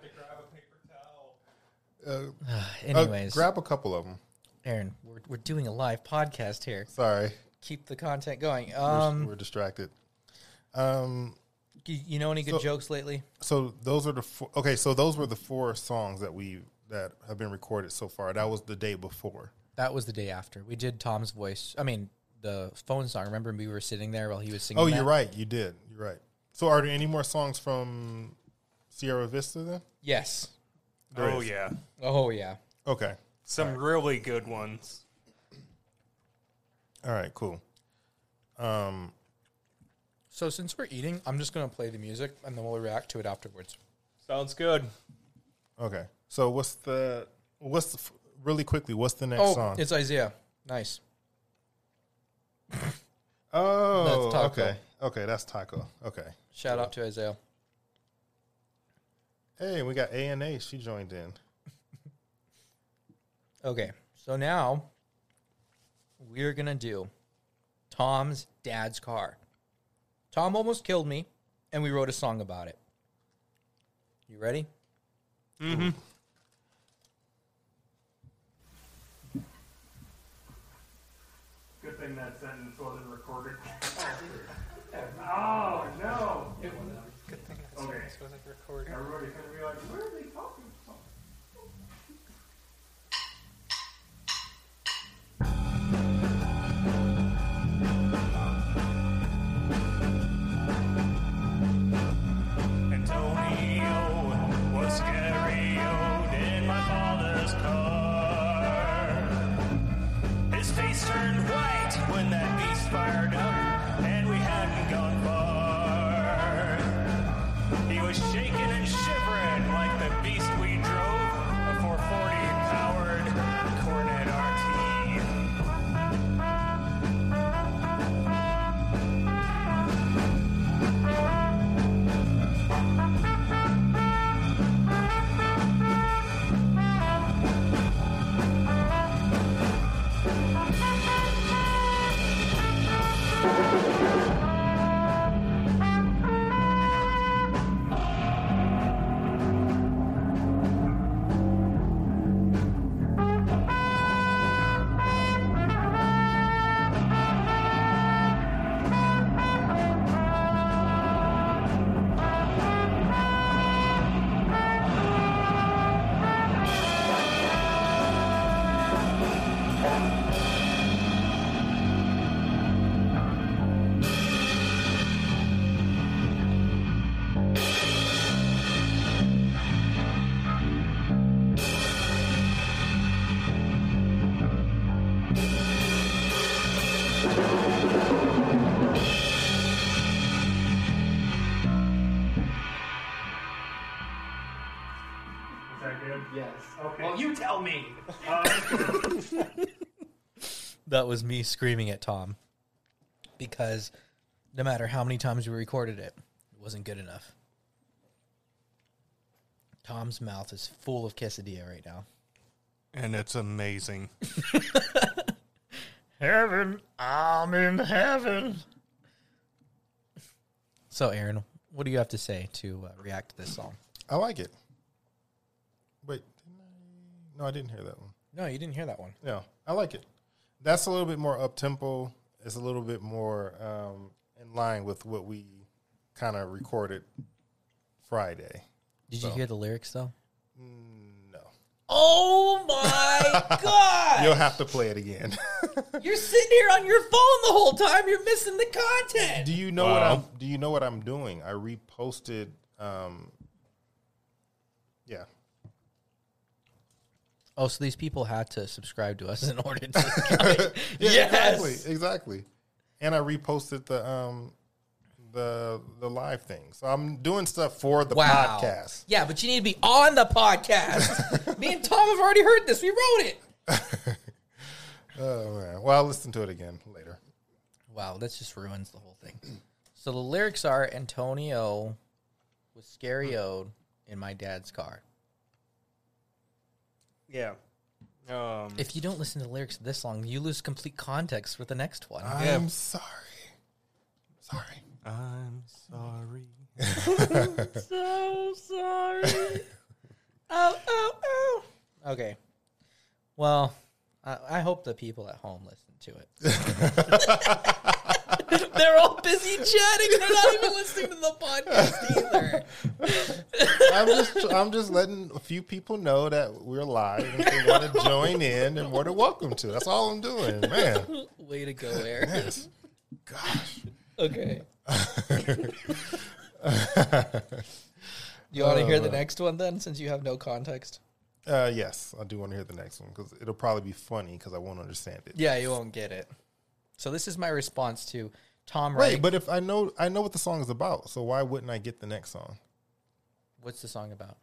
Uh, uh, Anyways, grab a couple of them. Aaron, we're, we're doing a live podcast here. Sorry, Keep the content going. we're, Um, we're distracted. Um, you, you know any good so- jokes lately? so those are the four, okay. So those were the four songs that we that have been recorded so far. That was the day before. That was the day after. We did Tom's voice. I mean, the phone song. Remember we were sitting there while he was singing. Oh, that? you're right. You did. You're right. So are there any more songs from Sierra Vista then? Yes. There oh is. yeah, Oh yeah. Okay. some really good ones. All right. Cool. Um. So since we're eating, I'm just gonna play the music and then we'll react to it afterwards. Sounds good. Okay. So what's the what's the, f- really quickly? What's the next Oh, song? it's Isaiah. Nice. oh, That's Taco. okay. Okay, that's Taco. Okay. Shout out to Isaiah. Hey, we got A and A. She joined in. Okay, so now we're gonna do Tom's dad's car. Tom almost killed me, and we wrote a song about it. You ready? Good thing that sentence wasn't recorded. Oh, oh no! It wasn't. Good thing that sentence wasn't recorded. Everybody's gonna be like, "Where That was me screaming at Tom because no matter how many times we recorded it, it wasn't good enough. Tom's mouth is full of quesadilla right now. And it's amazing. Heaven, I'm in heaven. So, Aaron, what do you have to say to uh, react to this song? I like it. Wait, didn't I? No, I didn't hear that one. No, you didn't hear that one. Yeah, I like it. That's a little bit more up tempo. It's a little bit more um, in line with what we kind of recorded Friday. Did you hear the lyrics though? No, Oh my god! you'll have to play it again. You're sitting here on your phone the whole time. You're missing the content. do you know what I'm? Do you know what I'm doing? I reposted. Um, yeah, Oh, so these people had to subscribe to us in order to. yeah, Yes! exactly, exactly. And I reposted the um, the the live thing. So I'm doing stuff for the wow. podcast. Yeah, but you need to be on the podcast. Me and Tom have already heard this. We wrote it. Oh man. Well, I'll listen to it again later. Wow, that just ruins the whole thing. So the lyrics are Antonio was scary owed in my dad's car. Yeah. Um, If you don't listen to the lyrics of this song, you lose complete context for the next one. I'm sorry. Sorry. I'm sorry. so sorry. oh, oh, oh. Okay. Well, I, I hope the people at home listen to it. They're all busy chatting. They're not even listening to the podcast either. I'm just I'm just letting a few people know that we're live and if they want to join in and more than welcome to. That's all I'm doing, man. Way to go, Eric. Yes. Gosh. Okay. you want to hear the next one then, since you have no context? Uh, yes, I do want to hear the next one because it'll probably be funny because I won't understand it. Yeah, you won't get it. So this is my response to Tom Wait, writing. but if I know I know what the song is about, so why wouldn't I get the next song? What's the song about?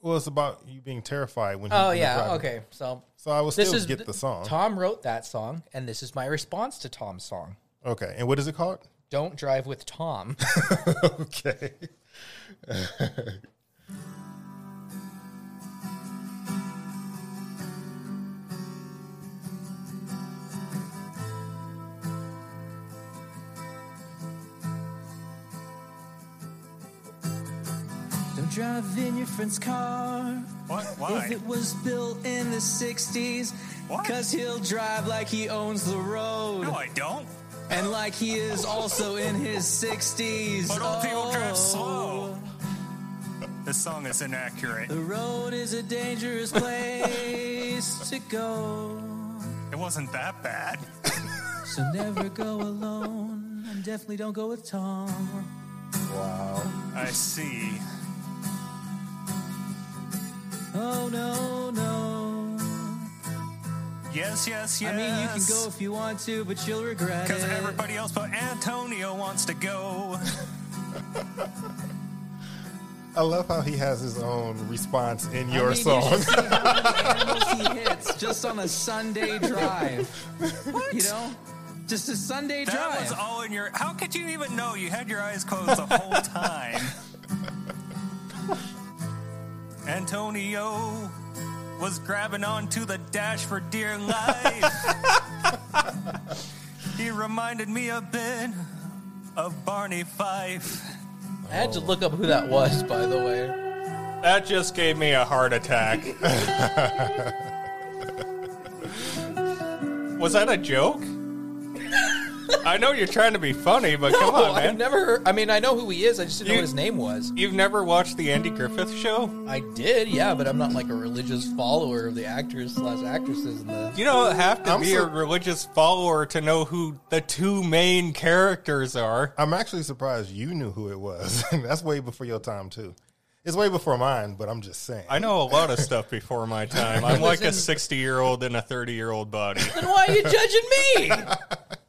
Well, it's about you being terrified when. Oh yeah, okay. So So I will this still is get the song. Tom wrote that song, and this is my response to Tom's song. Okay, and what is it called? Don't drive with Tom. okay. In your friend's car what? if it was built in the 60s. What? Cause he'll drive like he owns the road. No, I don't. And like he is also in his 60s. But old people drive Oh, slow. This song is inaccurate. The road is a dangerous place to go. It wasn't that bad. So never go alone. And definitely don't go with Tom. Wow. I see. Oh no, no. Yes, yes, yes. I mean, you can go if you want to, but you'll regret Because it. everybody else but Antonio wants to go. I love how he has his own response in I your mean, song. should see how many he hits just on a Sunday drive. You know, just a Sunday That drive. That was all in your. How could you even know? You had your eyes closed the whole time. Antonio was grabbing onto the dash for dear life. he reminded me a bit of Barney Fife. I had to look up who that was, by the way. That just gave me a heart attack. Was that a joke? I know you're trying to be funny, but come No, on, I've man. never. Heard, I mean, I know who he is. I just didn't know what his name was. You've never watched the Andy Griffith show? I did, yeah, but I'm not like a religious follower of the actors slash actresses in the. You don't have to I'm be so- a religious follower to know who the two main characters are. I'm actually surprised you knew who it was. That's way before your time too. It's way before mine, but I'm just saying. I know a lot of stuff before my time. I'm like a 60 year old in a 30 year old body. Then why are you judging me?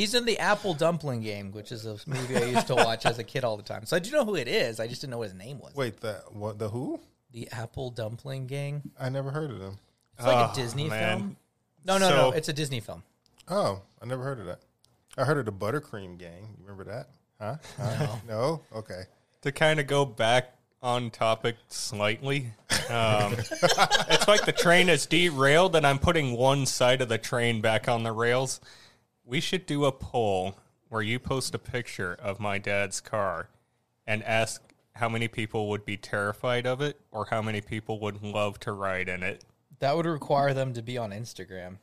He's in the Apple Dumpling Gang, which is a movie I used to watch as a kid all the time. So I do know who it is. I just didn't know what his name was. Wait, that what the who? The Apple Dumpling Gang. I never heard of them. It's like Oh, a Disney man. film. No, no, no. It's a Disney film. Oh, I never heard of that. I heard of the Buttercream Gang. You remember that? Huh? Huh? no. Okay. to kind of go back on topic slightly, um, it's like the train is derailed and I'm putting one side of the train back on the rails. We should do a poll where you post a picture of my dad's car and ask how many people would be terrified of it or how many people would love to ride in it. That would require them to be on Instagram.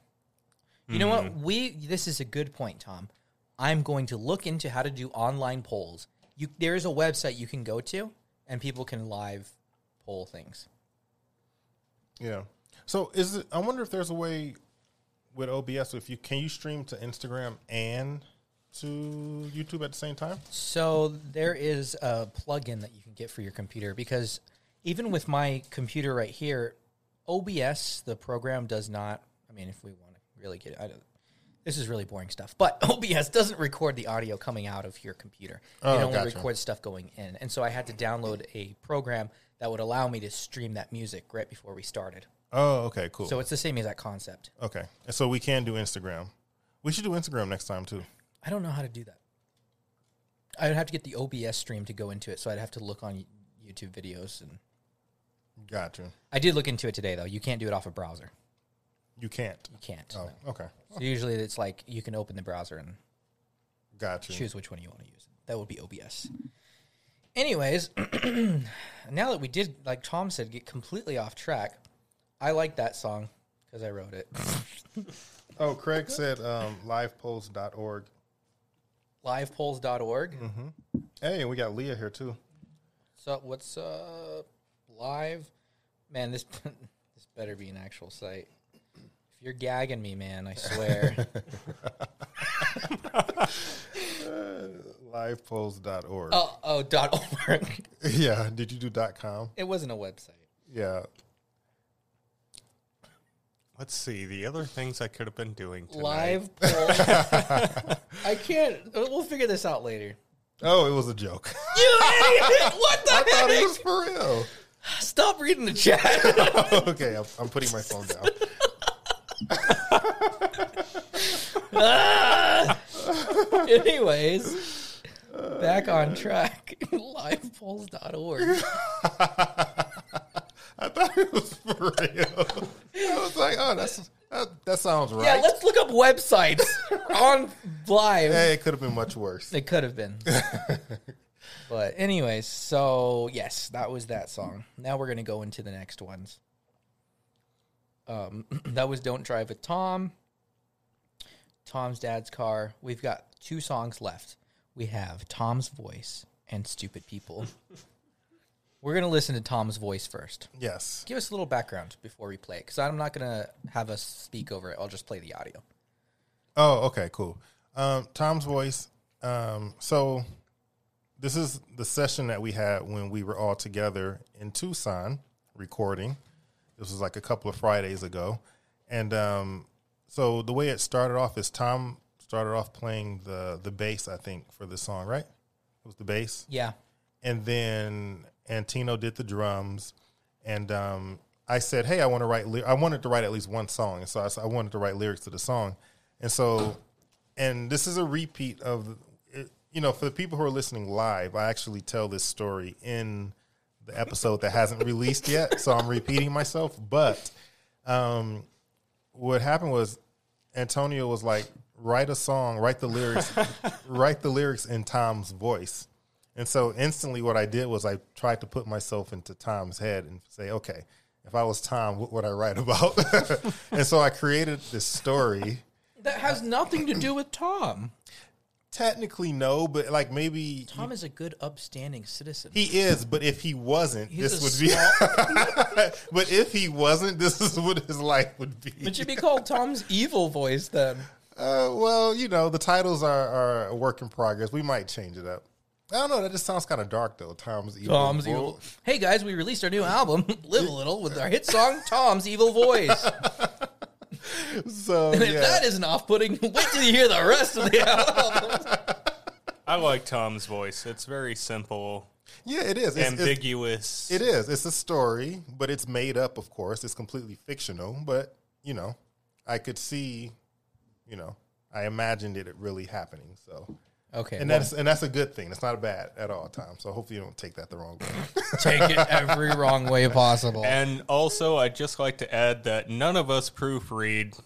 You know what? Hmm. We this is a good point, Tom. I'm going to look into how to do online polls. You there is a website you can go to and people can live poll things. Yeah. So is it? I wonder if there's a way with OBS if you can you stream to Instagram and to YouTube at the same time. So there is a plugin that you can get for your computer because even with my computer right here, OBS the program does not. I mean, if we want to really get, I don't. This is really boring stuff, but OBS doesn't record the audio coming out of your computer. Oh, it only gotcha. records stuff going in, and so I had to download a program that would allow me to stream that music right before we started. Oh, okay, cool. So it's the same exact concept. okay, so we can do Instagram. We should do Instagram next time too. I don't know how to do that. I would have to get the OBS stream to go into it, so I'd have to look on YouTube videos and. Gotcha. I did look into it today, though. You can't do it off a browser. You can't. You can't. Oh, okay. So usually it's like you can open the browser and Gotcha. choose which one you want to use. That would be OBS. Anyways, now that we did, like Tom said, get completely off track, I like that song because I wrote it. Oh, Craig said um, livepost.org. Livepolls.org. Mhm. Hey, we got Leah here too. So what's uh live? Man, this this better be an actual site. If you're gagging me, man, I swear. Livepost.org. oh, oh, dot org. Yeah. Did you do dot .com? It wasn't a website. Yeah. Let's see the other things I could have been doing tonight. Live poll. I can't. We'll figure this out later. Oh, it was a joke. You idiot! What the I thought it heck? was for real. Stop reading the chat. okay, I'm, I'm putting my phone down. Ah! Anyways, back on track. Livepolls.org. I thought it was for real. I was like, oh, that's that, that sounds right. Yeah, let's look up websites on live. hey, it could have been much worse. It could have been. but anyways, so yes, that was that song. Now we're gonna go into the next ones. Um, that was "Don't Drive with Tom." Tom's dad's car. We've got two songs left. We have Tom's voice and "Stupid People." we're gonna listen to Tom's voice first. Yes. Give us a little background before we play, because I'm not gonna have us speak over it. I'll just play the audio. Oh, okay, cool. Um, Tom's voice. Um, so this is the session that we had when we were all together in Tucson recording. This was like a couple of Fridays ago, and um, so the way it started off is Tom started off playing the the bass. I think for the song, right? It was the bass. Yeah, and then Antino did the drums, and um, I said, "Hey, I want to write. Ly- I wanted to write at least one song, and so I, I wanted to write lyrics to the song, and so, and this is a repeat of, you know, for the people who are listening live, I actually tell this story in the episode that hasn't released yet, so I'm repeating myself. But um, what happened was Antonio was like, "Write a song, write the lyrics, write the lyrics in Tom's voice." And so instantly, what I did was I tried to put myself into Tom's head and say, okay, if I was Tom, what would I write about? and so I created this story. that has nothing to do with Tom. Technically, no, but like maybe Tom is a good, upstanding citizen. he is. But if he wasn't, He's this a would be. but if he wasn't, this is what his life would be. It should be called Tom's evil voice then. Uh, well, you know, the titles are, are a work in progress. We might change it up. I don't know. That just sounds kind of dark, though. Tom's evil. Tom's Vo- evil. Hey guys, we released our new album, Live a Little, with our hit song Tom's Evil Voice. So And if yeah. that isn't off-putting, wait till you hear the rest of the album. I like Tom's voice. It's very simple. Yeah, it is. It's, it's, ambiguous. it is. It's a story, but it's made up. Of course, it's completely fictional. But you know, I could see, you know, I imagined it really happening. So, Okay, and well, that's and that's a good thing. It's not bad at all. Tom. So hopefully you don't take that the wrong way. take it every wrong way possible. And also, I'd just like to add that none of us proofread.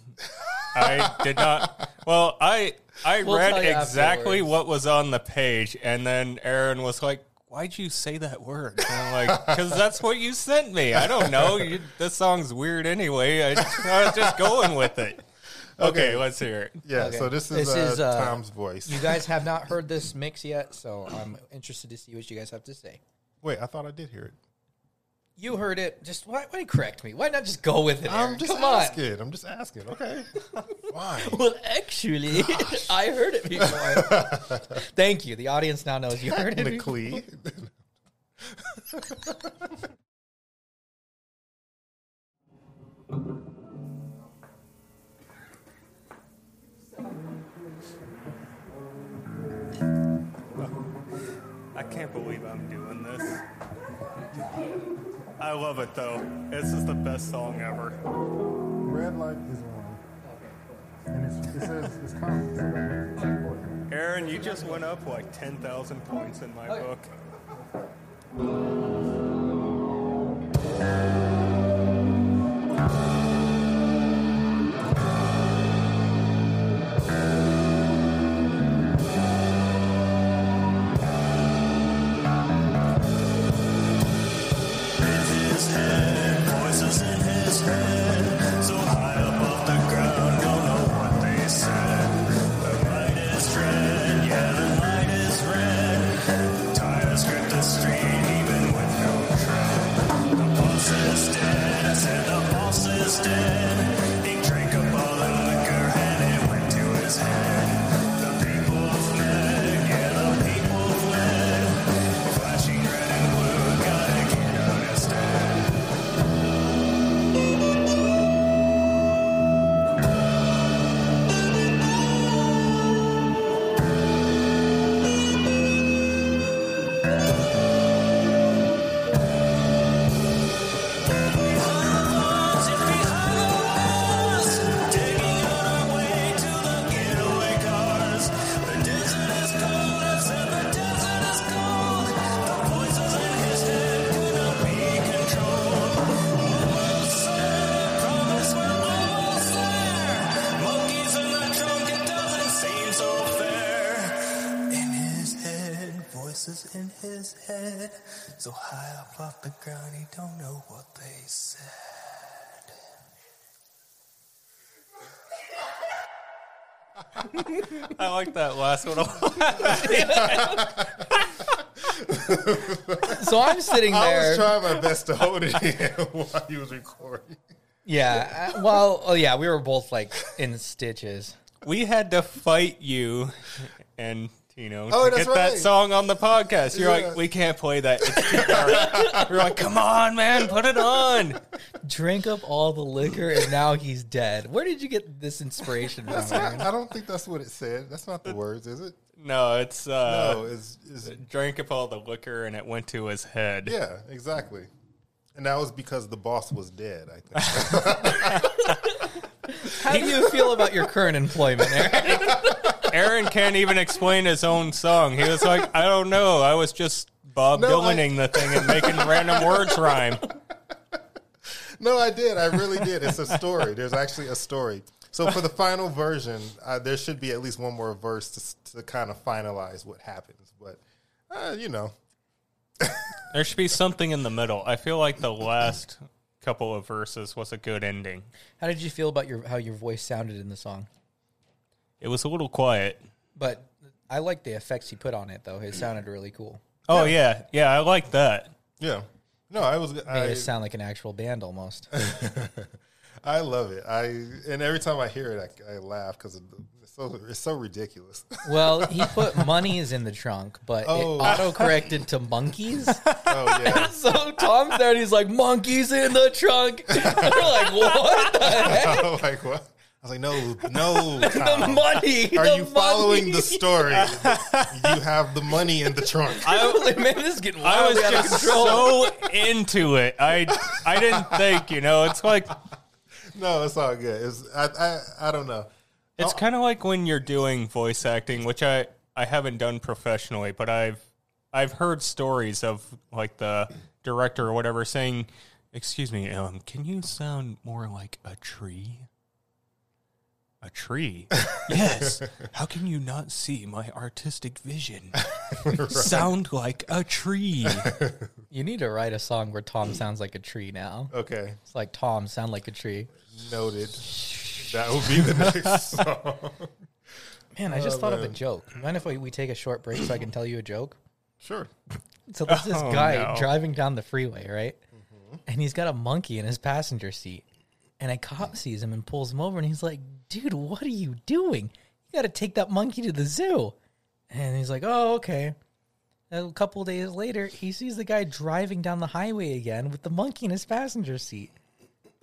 I did not. Well, I I We'll read exactly afterwards. what was on the page, and then Aaron was like, "Why'd you say that word?" And I'm like, "Because that's what you sent me. I don't know. You, this song's weird anyway. I, I was just going with it." Okay, Okay. let's hear it. Yeah. Okay. So this is, This uh, is, uh, Tom's voice. you guys have not heard this mix yet, so I'm interested to see what you guys have to say. Wait, I thought I did hear it. You heard it. Just why? Why correct me? Why not just go with it? I'm Aaron? just Come on. asking. I'm just asking. Okay. Why? Well, actually, I heard it before. Thank you. The audience now knows you heard it. before. Technically. I can't believe I'm doing this. I love it though. This is the best song ever. Red light is on. And it's, it says it's calm. Aaron, you just went up like 10,000 points in my oh, book. So high up off the ground, he don't know what they said. I like that last one. So I'm sitting I was there. trying my best to hold it in while he was recording. yeah. uh, Well, oh yeah, we were both like in stitches. we had to fight you and Tino Oh, to that's get that song on the podcast. You're Yeah. like, we can't play that. It's too dark. We're like, come on, man, put it on. Drink up all the liquor and now he's dead. Where did you get this inspiration from? That's not, I don't think that's what it said. That's not the words, is it? No, it's uh, No, it's, it's drank up all the liquor and it went to his head. yeah, exactly. And that was because the boss was dead. I think. How do you feel about your current employment, Aaron? Aaron can't even explain his own song. He was like, I don't know. I was just Bob No, I- Dylaning the thing and making random words rhyme. no, I did. I really did. It's a story. There's actually a story. So for the final version, uh, there should be at least one more verse to, to kind of finalize what happens. But uh, you know, There should be something in the middle. I feel like the last couple of verses was a good ending. How did you feel about your how your voice sounded in the song? It was a little quiet. But I like the effects he put on it, though. It sounded really cool. Oh yeah, yeah, I like that. yeah. No, I was. Made I, it sound like an actual band almost. I love it. I and every time I hear it, I, I laugh because it's so it's so ridiculous. well, he put monies in the trunk, but Oh. it auto corrected to monkeys. oh yeah, so Tom's there and he's like, monkeys in the trunk. We're like, what the heck? I'm like what? I was like, no, no. Tom. money. Are the you following money. the story? you have the money in the trunk. Holy man, this is getting I was wildly out of just so into it. I I didn't think, you know, it's like no, it's all good. It's I I, I don't know. it's kind of like when you're doing voice acting, which I I haven't done professionally, but I've I've heard stories of like the director or whatever saying, "Excuse me, um, can you sound more like a tree?" A tree? yes. How can you not see my artistic vision? Sound like a tree. You need to write a song where Tom sounds like a tree now. Okay, It's like Tom sound like a tree. noted. That will be the next song. Man, I just oh, thought of a joke. Mind if we, we take a short break so I can tell you a joke? Sure. So there's this Oh, guy no. driving down the freeway, right? Mm-hmm. And he's got a monkey in his passenger seat. And a cop sees him and pulls him over and he's like, dude, what are you doing? You got to take that monkey to the zoo. And he's like, oh, okay. A couple days later, he sees the guy driving down the highway again with the monkey in his passenger seat.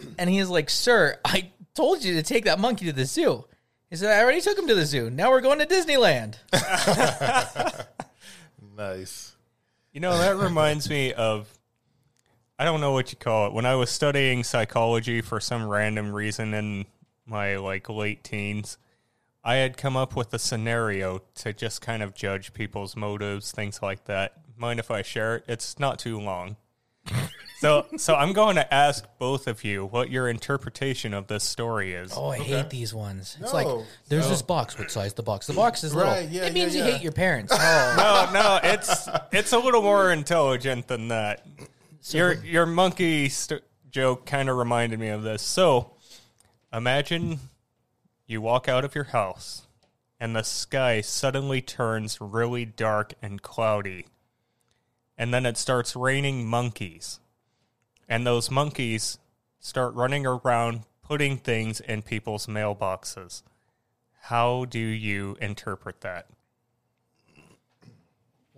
And he is like, sir, I told you to take that monkey to the zoo. He said, I already took him to the zoo. Now we're going to Disneyland. Nice. You know, that reminds me of I don't know what you call it. When I was studying psychology for some random reason in my like late teens, I had come up with a scenario to just kind of judge people's motives, things like that. Mind if I share it? It's not too long. so so I'm going to ask both of you what your interpretation of this story is. Oh, I hate these ones. It's No. like there's this box. What size the box? The box is little. Right, yeah, it means yeah, you yeah. hate your parents. Oh, no, no, it's it's a little more intelligent than that. your your monkey st- joke kind of reminded me of this. So, imagine you walk out of your house and the sky suddenly turns really dark and cloudy. And then it starts raining monkeys. And those monkeys start running around putting things in people's mailboxes. How do you interpret that?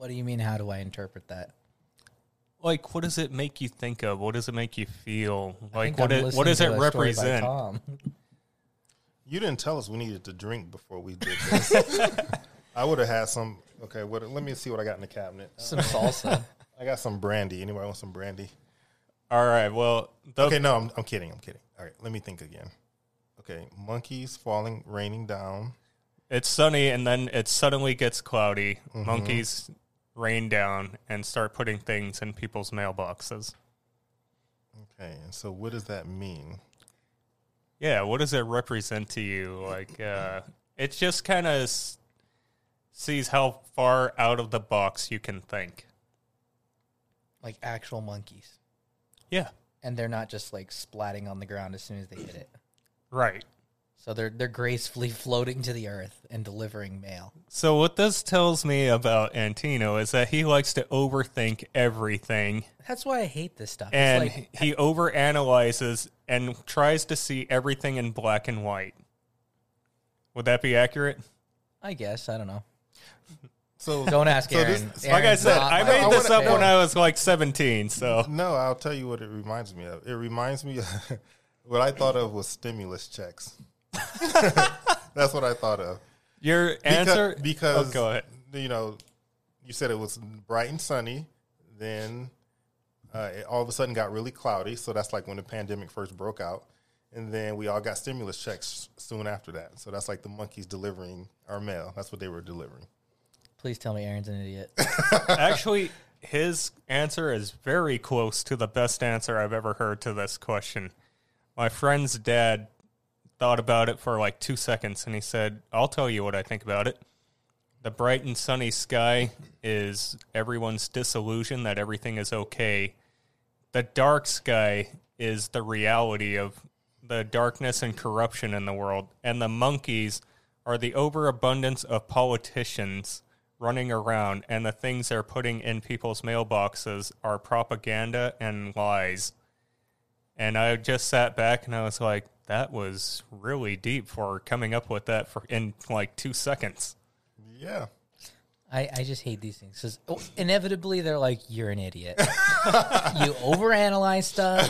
what do you mean? How do I interpret that? Like what does it make you think of what does it make you feel like what it, what does it a story by represent Tom. You didn't tell us we needed to drink before we did this. I would have had some. Okay, what, let me see what I got in the cabinet. Some salsa. I got some brandy. Anybody want some brandy? all right well the, Okay, no, I'm, I'm kidding. I'm kidding. All right, let me think again. Okay, monkeys falling, raining down. it's sunny and then it suddenly gets cloudy Mm-hmm. monkeys rain down and start putting things in people's mailboxes. Okay, and so what does that mean? yeah what does it represent to you? Like uh it just kind of s- sees how far out of the box you can think. Like actual monkeys, yeah. And they're not just like splatting on the ground as soon as they hit it. right So they're they're gracefully floating to the earth and delivering mail. so what this tells me about antino is that he likes to overthink everything That's why I hate this stuff. and it's like he overanalyzes and tries to see everything in black and white. Would that be accurate? I guess I don't know. So Don't ask so Aaron. this- Like I said, I my made this favorite up when. I was like 17. So No, I'll tell you what it reminds me of. It reminds me of what I thought of was stimulus checks. That's what I thought of. your Because, answer, because oh, go ahead. you know, you said it was bright and sunny, then uh, it all of a sudden got really cloudy. So that's like when the pandemic first broke out, and then we all got stimulus checks soon after that. So that's like the monkeys delivering our mail. That's what they were delivering. Please tell me Aaron's an idiot. Actually, his answer is very close to the best answer I've ever heard to this question. My friend's dad thought about it for like two seconds and he said, I'll tell you what I think about it. The bright and sunny sky is everyone's disillusion that everything is okay. The dark sky is the reality of the darkness and corruption in the world. And the monkeys are the overabundance of politicians running around, and the things they're putting in people's mailboxes are propaganda and lies. And I just sat back and I was like, that was really deep for coming up with that for in like two seconds. Yeah. I, I just hate these things because inevitably they're like, you're an idiot. you overanalyze stuff.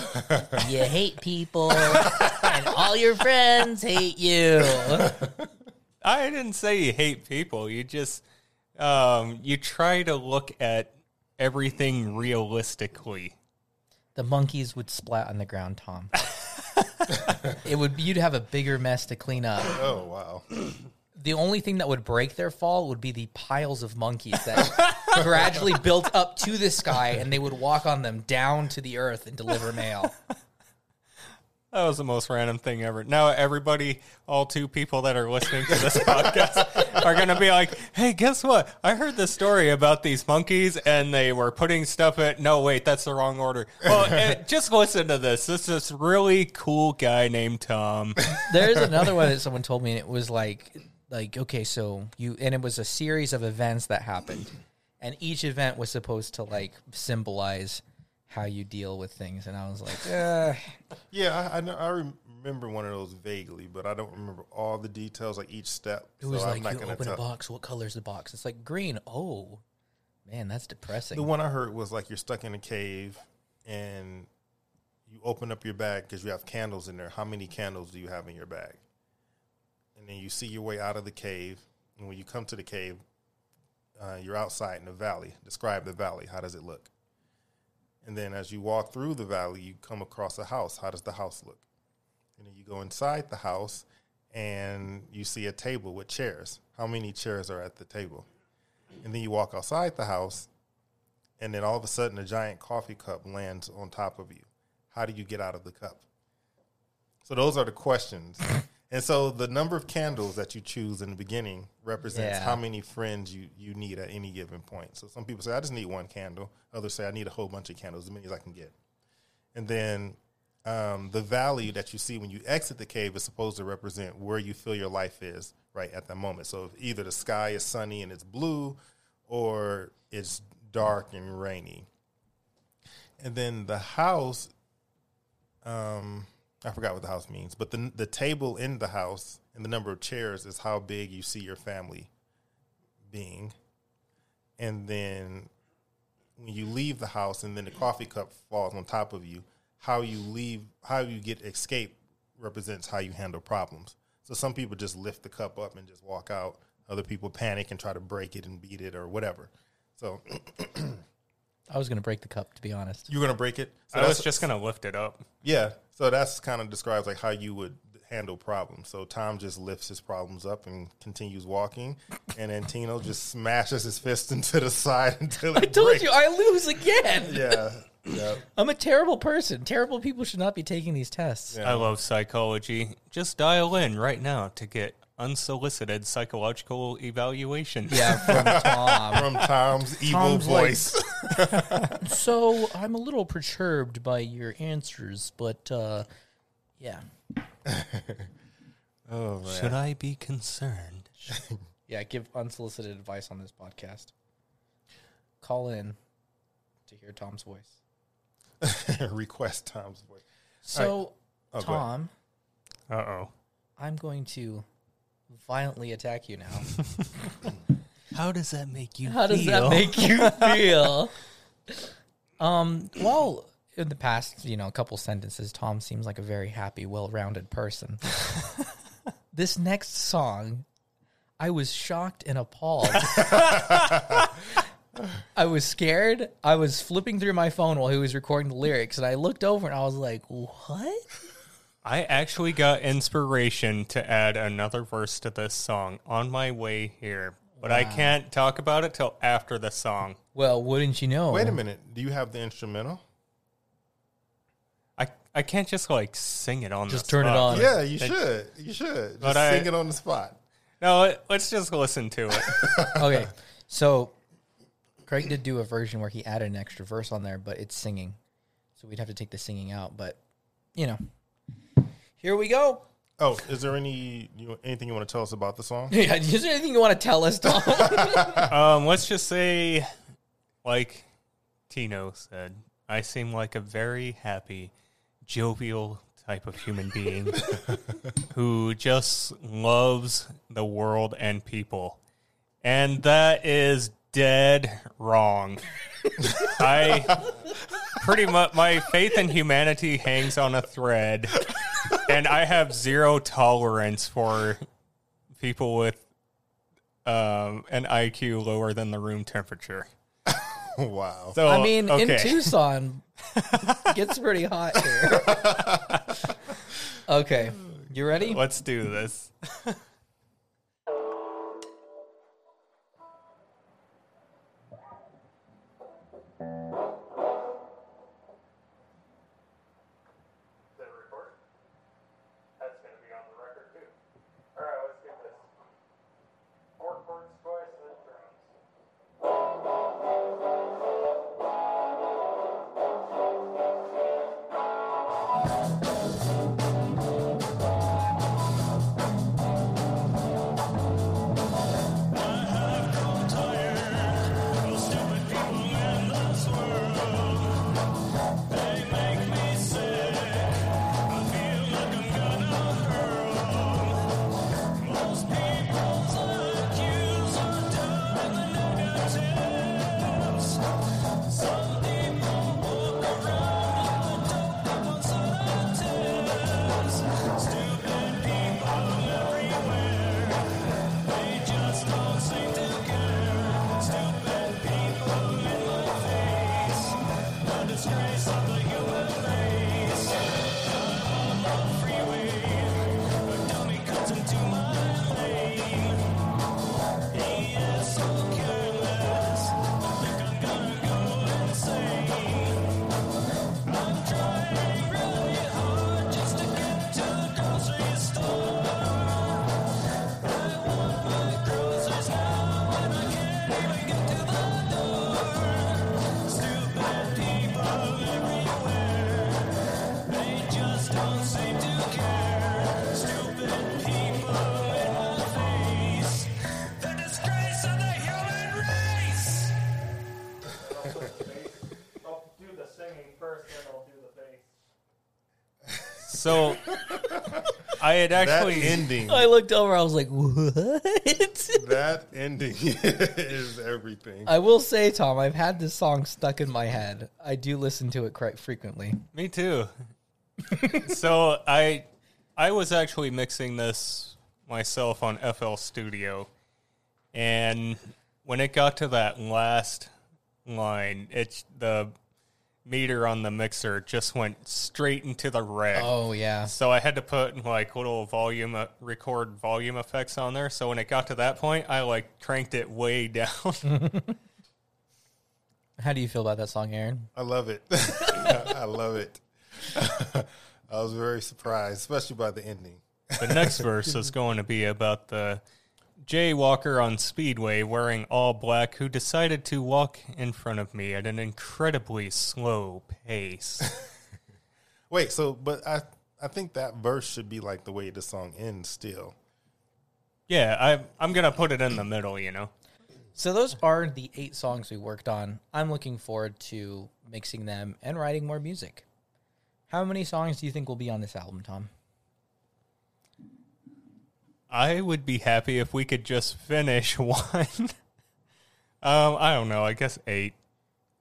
You hate people. And and all your friends hate you. I didn't say you hate people. You just um, you try to look at everything realistically. The monkeys would splat on the ground, Tom. it would you'd have a bigger mess to clean up. Oh wow. The only thing that would break their fall would be the piles of monkeys that gradually built up to the sky, and they would walk on them down to the earth and deliver mail. That was the most random thing ever. Now everybody, all two people that are listening to this podcast are going to be like, "Hey, guess what? I heard this story about these monkeys and they were putting stuff in No, wait, that's the wrong order." Well, eh, just listen to this. This is really cool guy named Tom. There's another one that someone told me, and it was like, like okay, so you, and it was a series of events that happened, and each event was supposed to like symbolize how you deal with things, and I was like, uh, Yeah, I I, know, I remember one of those vaguely, but I don't remember all the details, like each step. it was so like I'm not you open tell. a box, what color's the box? It's like green. Oh, man, that's depressing. The one I heard was like you're stuck in a cave and you open up your bag because you have candles in there. How many candles do you have in your bag? And then you see your way out of the cave. And when you come to the cave, uh, you're outside in the valley. Describe the valley. How does it look? And then as you walk through the valley, you come across a house. How does the house look? And then you go inside the house and you see a table with chairs. How many chairs are at the table? And then you walk outside the house and then all of a sudden a giant coffee cup lands on top of you. How do you get out of the cup? So those are the questions. And so the number of candles that you choose in the beginning represents Yeah. how many friends you, you need at any given point. So some people say, I just need one candle. Others say, I need a whole bunch of candles, as many as I can get. And then um, the valley that you see when you exit the cave is supposed to represent where you feel your life is right at that moment. So if either the sky is sunny and it's blue, or it's dark and rainy. And then the house, um, I forgot what the house means, but the the table in the house and the number of chairs is how big you see your family being. And then when you leave the house and then the coffee cup falls on top of you, how you leave, how you get escape represents how you handle problems. So some people just lift the cup up and just walk out. Other people panic and try to break it and beat it or whatever. So I was gonna break the cup, to be honest. you're gonna break it. So I was just going to lift it up. yeah. So that's kind of describes like how you would handle problems. So Tom just lifts his problems up and continues walking, and then Tino just smashes his fist into the side until it I told breaks. you I lose again. Yeah. Yeah. I'm a terrible person. Terrible people should not be taking these tests. Yeah. I love psychology. Just dial in right now to get unsolicited psychological evaluation. Yeah, from Tom. From Tom's evil Tom's like- voice. so I'm a little perturbed by your answers, but uh, yeah, oh man. Should I be concerned? yeah. Give unsolicited advice on this podcast. Call in to hear Tom's voice. Request Tom's voice. So, Oh. Tom, Uh oh. I'm going to violently attack you now. How does that make you How does that make you feel? um, well, in the past, you know, a couple sentences, Tom seems like a very happy, well-rounded person. this next song, I was shocked and appalled. I was scared. I was flipping through my phone while he was recording the lyrics, and I looked over and I was like, "What?" I actually got inspiration to add another verse to this song on my way here, but I can't talk about it till after the song. Well, wouldn't you know? Wait a minute. Do you have the instrumental? I I can't just like sing it on. Just the turn it on. Yeah, you should. You should. Just But I- sing it on the spot. No, let's just listen to it. okay, so Craig did do a version where he added an extra verse on there, but it's singing, so we'd have to take the singing out. But you know, here we go. Oh, is there any you, anything you want to tell us about the song? Yeah, is there anything you want to tell us, Tom? um, let's just say, like Tino said, I seem like a very happy, jovial type of human being who just loves the world and people. And that is dead wrong. I pretty much, my faith in humanity hangs on a thread. and I have zero tolerance for people with um, an IQ lower than the room temperature. wow. So I mean, in. Tucson, it gets pretty hot here. okay, you ready? let's do this. So, I had That actually ending. I looked over. I was like, "What?" that ending is everything. I will say, Tom, I've had this song stuck in my head. I do listen to it quite frequently. Me too. so I I was actually mixing this myself on FL Studio and when it got to that last line, it's the meter on the mixer just went straight into the red. Oh yeah, So I had to put like little volume uh, record volume effects on there. So when it got to that point, I like cranked it way down. how do you feel about that song, Aaron? I love it. I love it. I was very surprised, especially by the ending. The next verse is going to be about the jaywalker on Speedway wearing all black who decided to walk in front of me at an incredibly slow pace. Wait, so but I I think that verse should be like the way the song ends still. yeah, I, I'm going to put it in the middle, you know? So those are the eight songs we worked on. I'm looking forward to mixing them and writing more music. How many songs do you think will be on this album, Tom? I would be happy if we could just finish one. um, I don't know. I guess eight,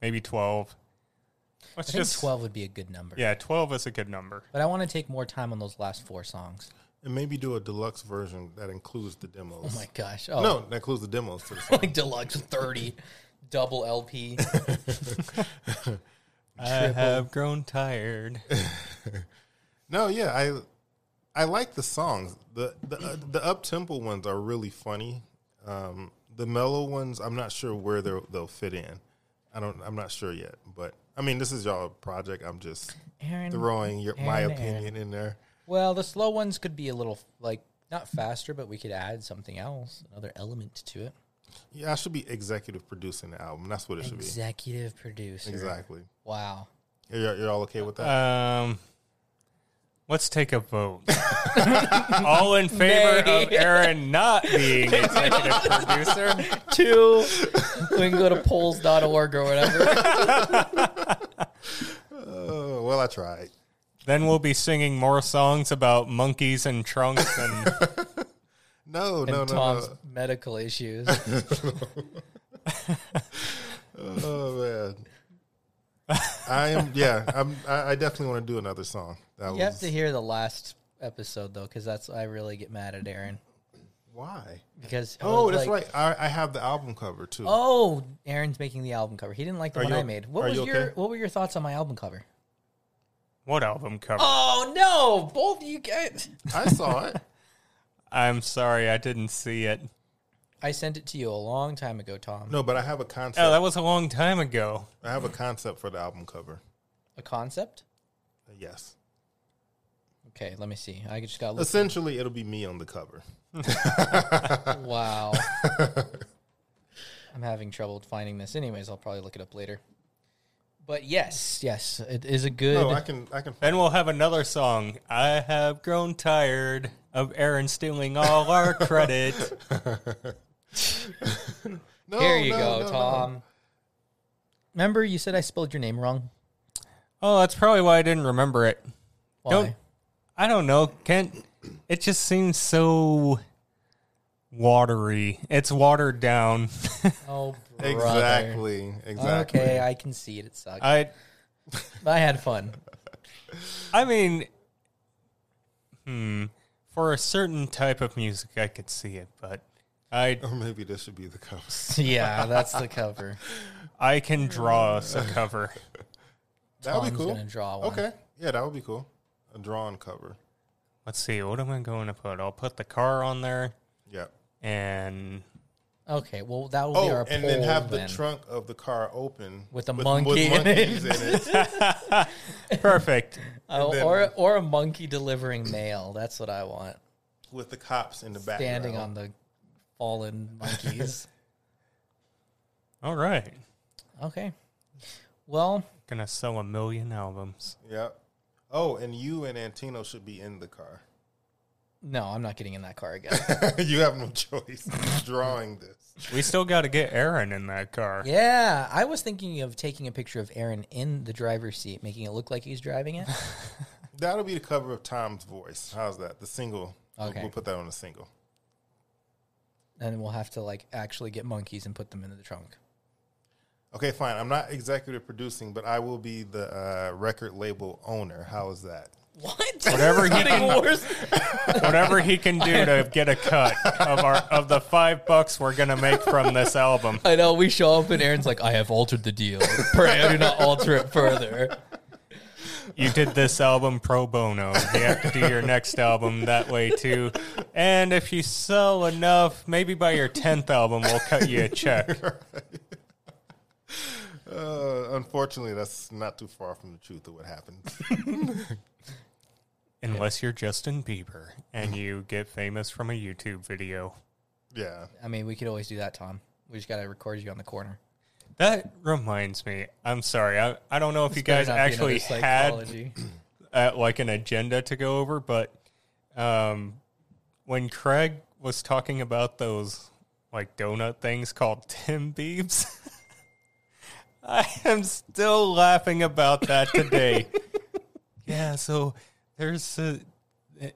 maybe 12. Let's I think just 12 would be a good number. Yeah, 12 is a good number. But I want to take more time on those last four songs. And maybe do a deluxe version that includes the demos. Oh my gosh. Oh, No, that includes the demos to the song. like deluxe 30, double LP. I have grown tired. No, yeah, I I like the songs. the the uh, The up tempo ones are really funny. Um, the mellow ones, I'm not sure where they'll they'll fit in. I don't. I'm not sure yet. But I mean, this is y'all project. I'm just Aaron, throwing your, my Aaron, opinion in there. Well, the slow ones could be a little like not faster, but we could add something else, another element to it. Yeah, I should be executive producing the album. That's what it should be. Executive producer. Exactly. Wow. You're, you're all okay with that? Um, let's take a vote. All in favor Nay. of Aaron not being executive producer. Two. we can go to polls.org or whatever. oh, well, I tried. Then we'll be singing more songs about monkeys and trunks and No, and no, no, Tom's no. medical issues. Oh man. I am. Yeah, I'm. I, I definitely want to do another song. That You have was to hear the last episode though, because that's I really get mad at Aaron why. because Oh, that's like, right. I, I have the album cover too. Oh, Aaron's making the album cover. He didn't like the Are one you I o- made. What was you your okay? What were your thoughts on my album cover? What album cover? Oh no, both of you guys. I saw it. I'm sorry, I didn't see it. I sent it to you a long time ago, Tom. No, but I have a concept. Oh, that was a long time ago. I have a concept for the album cover. A concept? Yes. Okay, let me see. I just got look. Essentially, it'll be me on the cover. Wow. I'm having trouble finding this. Anyways, I'll probably look it up later. But yes, yes, it is a good. No, I can. I can. Then we'll have another song. I have grown tired of Aaron stealing all our credit. No, Here you no, go, no, no. Tom. Remember, you said I spelled your name wrong. Oh, that's probably why I didn't remember it. Why? Don't- I don't know, Kent. It just seems so watery. It's watered down. Oh, brother. Exactly. Exactly. Okay, I can see it. It sucks. I, I had fun. I mean, hmm, for a certain type of music, I could see it, but I Or maybe this should be the cover. yeah, that's the cover. I can draw us a cover. That would be Tom's cool. gonna draw one. Okay. Yeah, that would be cool. A drawn cover. Let's see, what am I going to put? I'll put the car on there, Yeah. and Okay, well that will be Oh, our and poll then have the then. trunk of the car open With a monkey in monkeys in it. perfect. Oh, then- or or a monkey delivering mail. That's what I want. with the cops in the background. Standing on the fallen monkeys. All right, okay. Well, gonna sell a million albums. Yeah. Oh, and you and Antino should be in the car. no, I'm not getting in that car again. you have no choice. drawing this. We still got to get Aaron in that car. yeah, I was thinking of taking a picture of Aaron in the driver's seat, making it look like he's driving it. That'll be the cover of Tom's voice. How's that? The single. We'll- Okay. We'll put that on a single. And we'll have to like actually get monkeys and put them into the trunk. Okay, fine. I'm not executive producing, but I will be the uh, record label owner. How is that? What? Whatever he can, whatever he can do to get a cut of our of the five bucks we're gonna make from this album. I know. We show up and Aaron's like, "I have altered the deal. Pray I do not alter it further." You did this album pro bono. You have to do your next album that way too. And if you sell enough, maybe by your tenth album, we'll cut you a check. Uh, unfortunately, that's not too far from the truth of what happens. Unless you're Justin Bieber and you get famous from a YouTube video. yeah. I mean, we could always do that, Tom. We just gotta record you on the corner. That reminds me. I'm sorry. I, I don't know if you guys actually had uh, like an agenda to go over, but um, when Craig was talking about those like donut things called Timbiebs, I am still laughing about that today. yeah, so there's uh,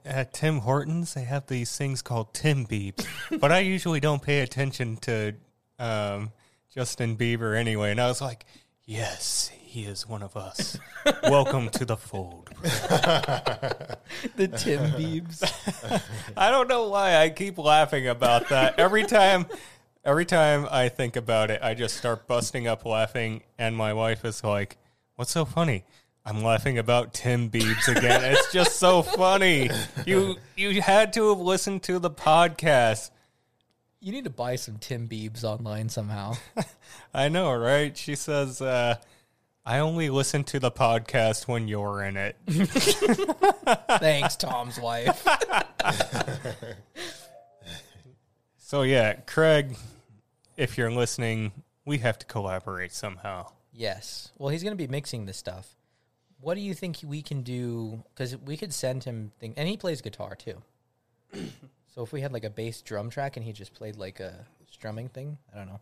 at Tim Hortons they have these things called Timbiebs, but I usually don't pay attention to um, Justin Bieber anyway, and I was like, yes, he is one of us. Welcome to the fold. the Timbiebs. I don't know why I keep laughing about that. Every time every time I think about it, I just start busting up laughing and my wife is like, "What's so funny?" I'm laughing about Timbiebs again. it's just so funny. You you had to have listened to the podcast. You need to buy some Timbiebs online somehow. I know, right? She says, uh, I only listen to the podcast when you're in it. Thanks, Tom's wife. So yeah, Craig, if you're listening, we have to collaborate somehow. Yes. Well, he's going to be mixing this stuff. What do you think we can do? Because we could send him thing, and he plays guitar too. so if we had like a bass drum track and he just played like a strumming thing, I don't know.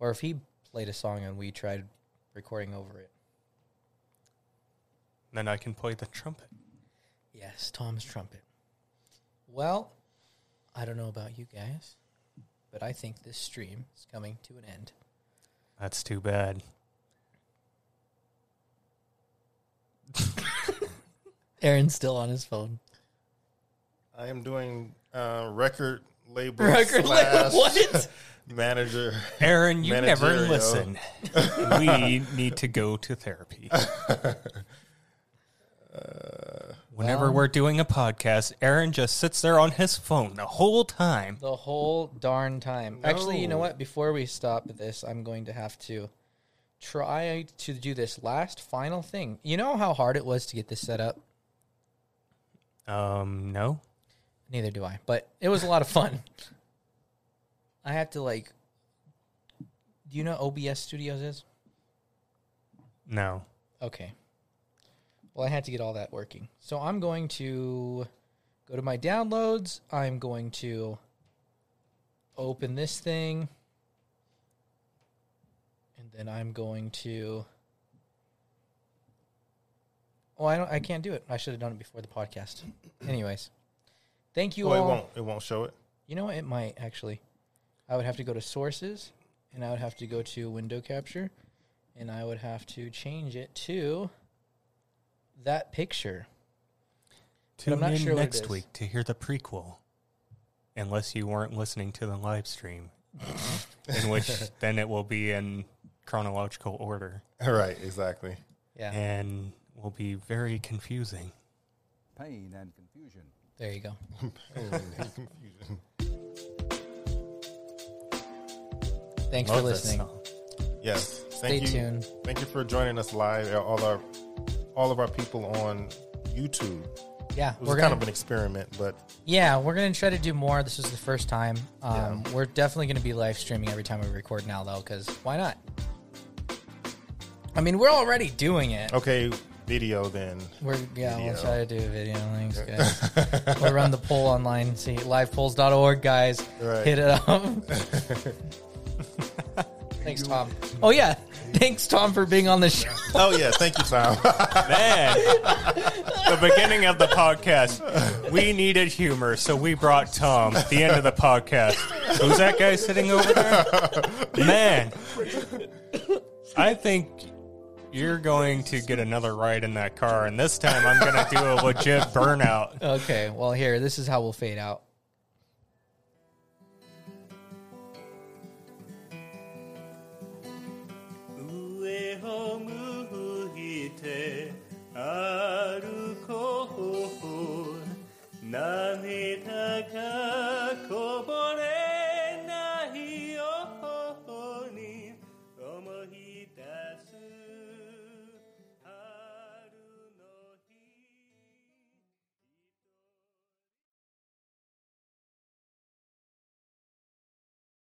Or if he played a song and we tried recording over it. Then I can play the trumpet. Yes, Tom's trumpet. Well, I don't know about you guys, but I think this stream is coming to an end. That's too bad. Aaron's still on his phone. I am doing uh, record label Record label, what? manager. Aaron, you never Managerial. listen. we need to go to therapy. Whenever well- we're doing a podcast, Aaron just sits there on his phone the whole time. The whole darn time. Actually, you know No. what? Before we stop this, I'm going to have to try to do this last final thing. You know how hard it was to get this set up? Um, no. Neither do I, but it was a lot of fun. I have to like. Do you know OBS Studios is? No. Okay. Well, I had to get all that working. So I'm going to go to my downloads. I'm going to open this thing. And then I'm going to Oh, I don't I can't do it. I should have done it before the podcast. Anyways. Thank you Oh, it won't. It won't show it. You know what? It might actually. I would have to go to sources, and I would have to go to window capture, and I would have to change it to that picture. Tune I'm not in sure next week to hear the prequel. Unless you weren't listening to the live stream, in which then it will be in chronological order Right. Exactly. Yeah, and will be very confusing. pain and confusion. There you go. Confusion. Thanks Love for listening. Yes. Stay Thank you. tuned. Thank you for joining us live. All our, all of our people on YouTube. Yeah, It was we're kind gonna of an experiment, but yeah we're gonna try to do more. This is the first time. Um, We're definitely gonna be live streaming every time we record now, though, because why not? I mean, we're already doing it. okay. Video then. We're yeah, Video. we'll try to do a video. Thanks, guys. we'll run the poll online. See livepolls.org, guys. Right. Hit it up. Thanks, Tom. Oh yeah, thanks, Tom, for being on the show. Oh yeah. Thank you, Tom. Man, the beginning of the podcast, we needed humor, so we brought Tom. The end of the podcast, who's that guy sitting over there? Man, I think you're going to get another ride in that car, and this time I'm going to do a legit burnout. Okay, well here, this is how we'll fade out. "涙が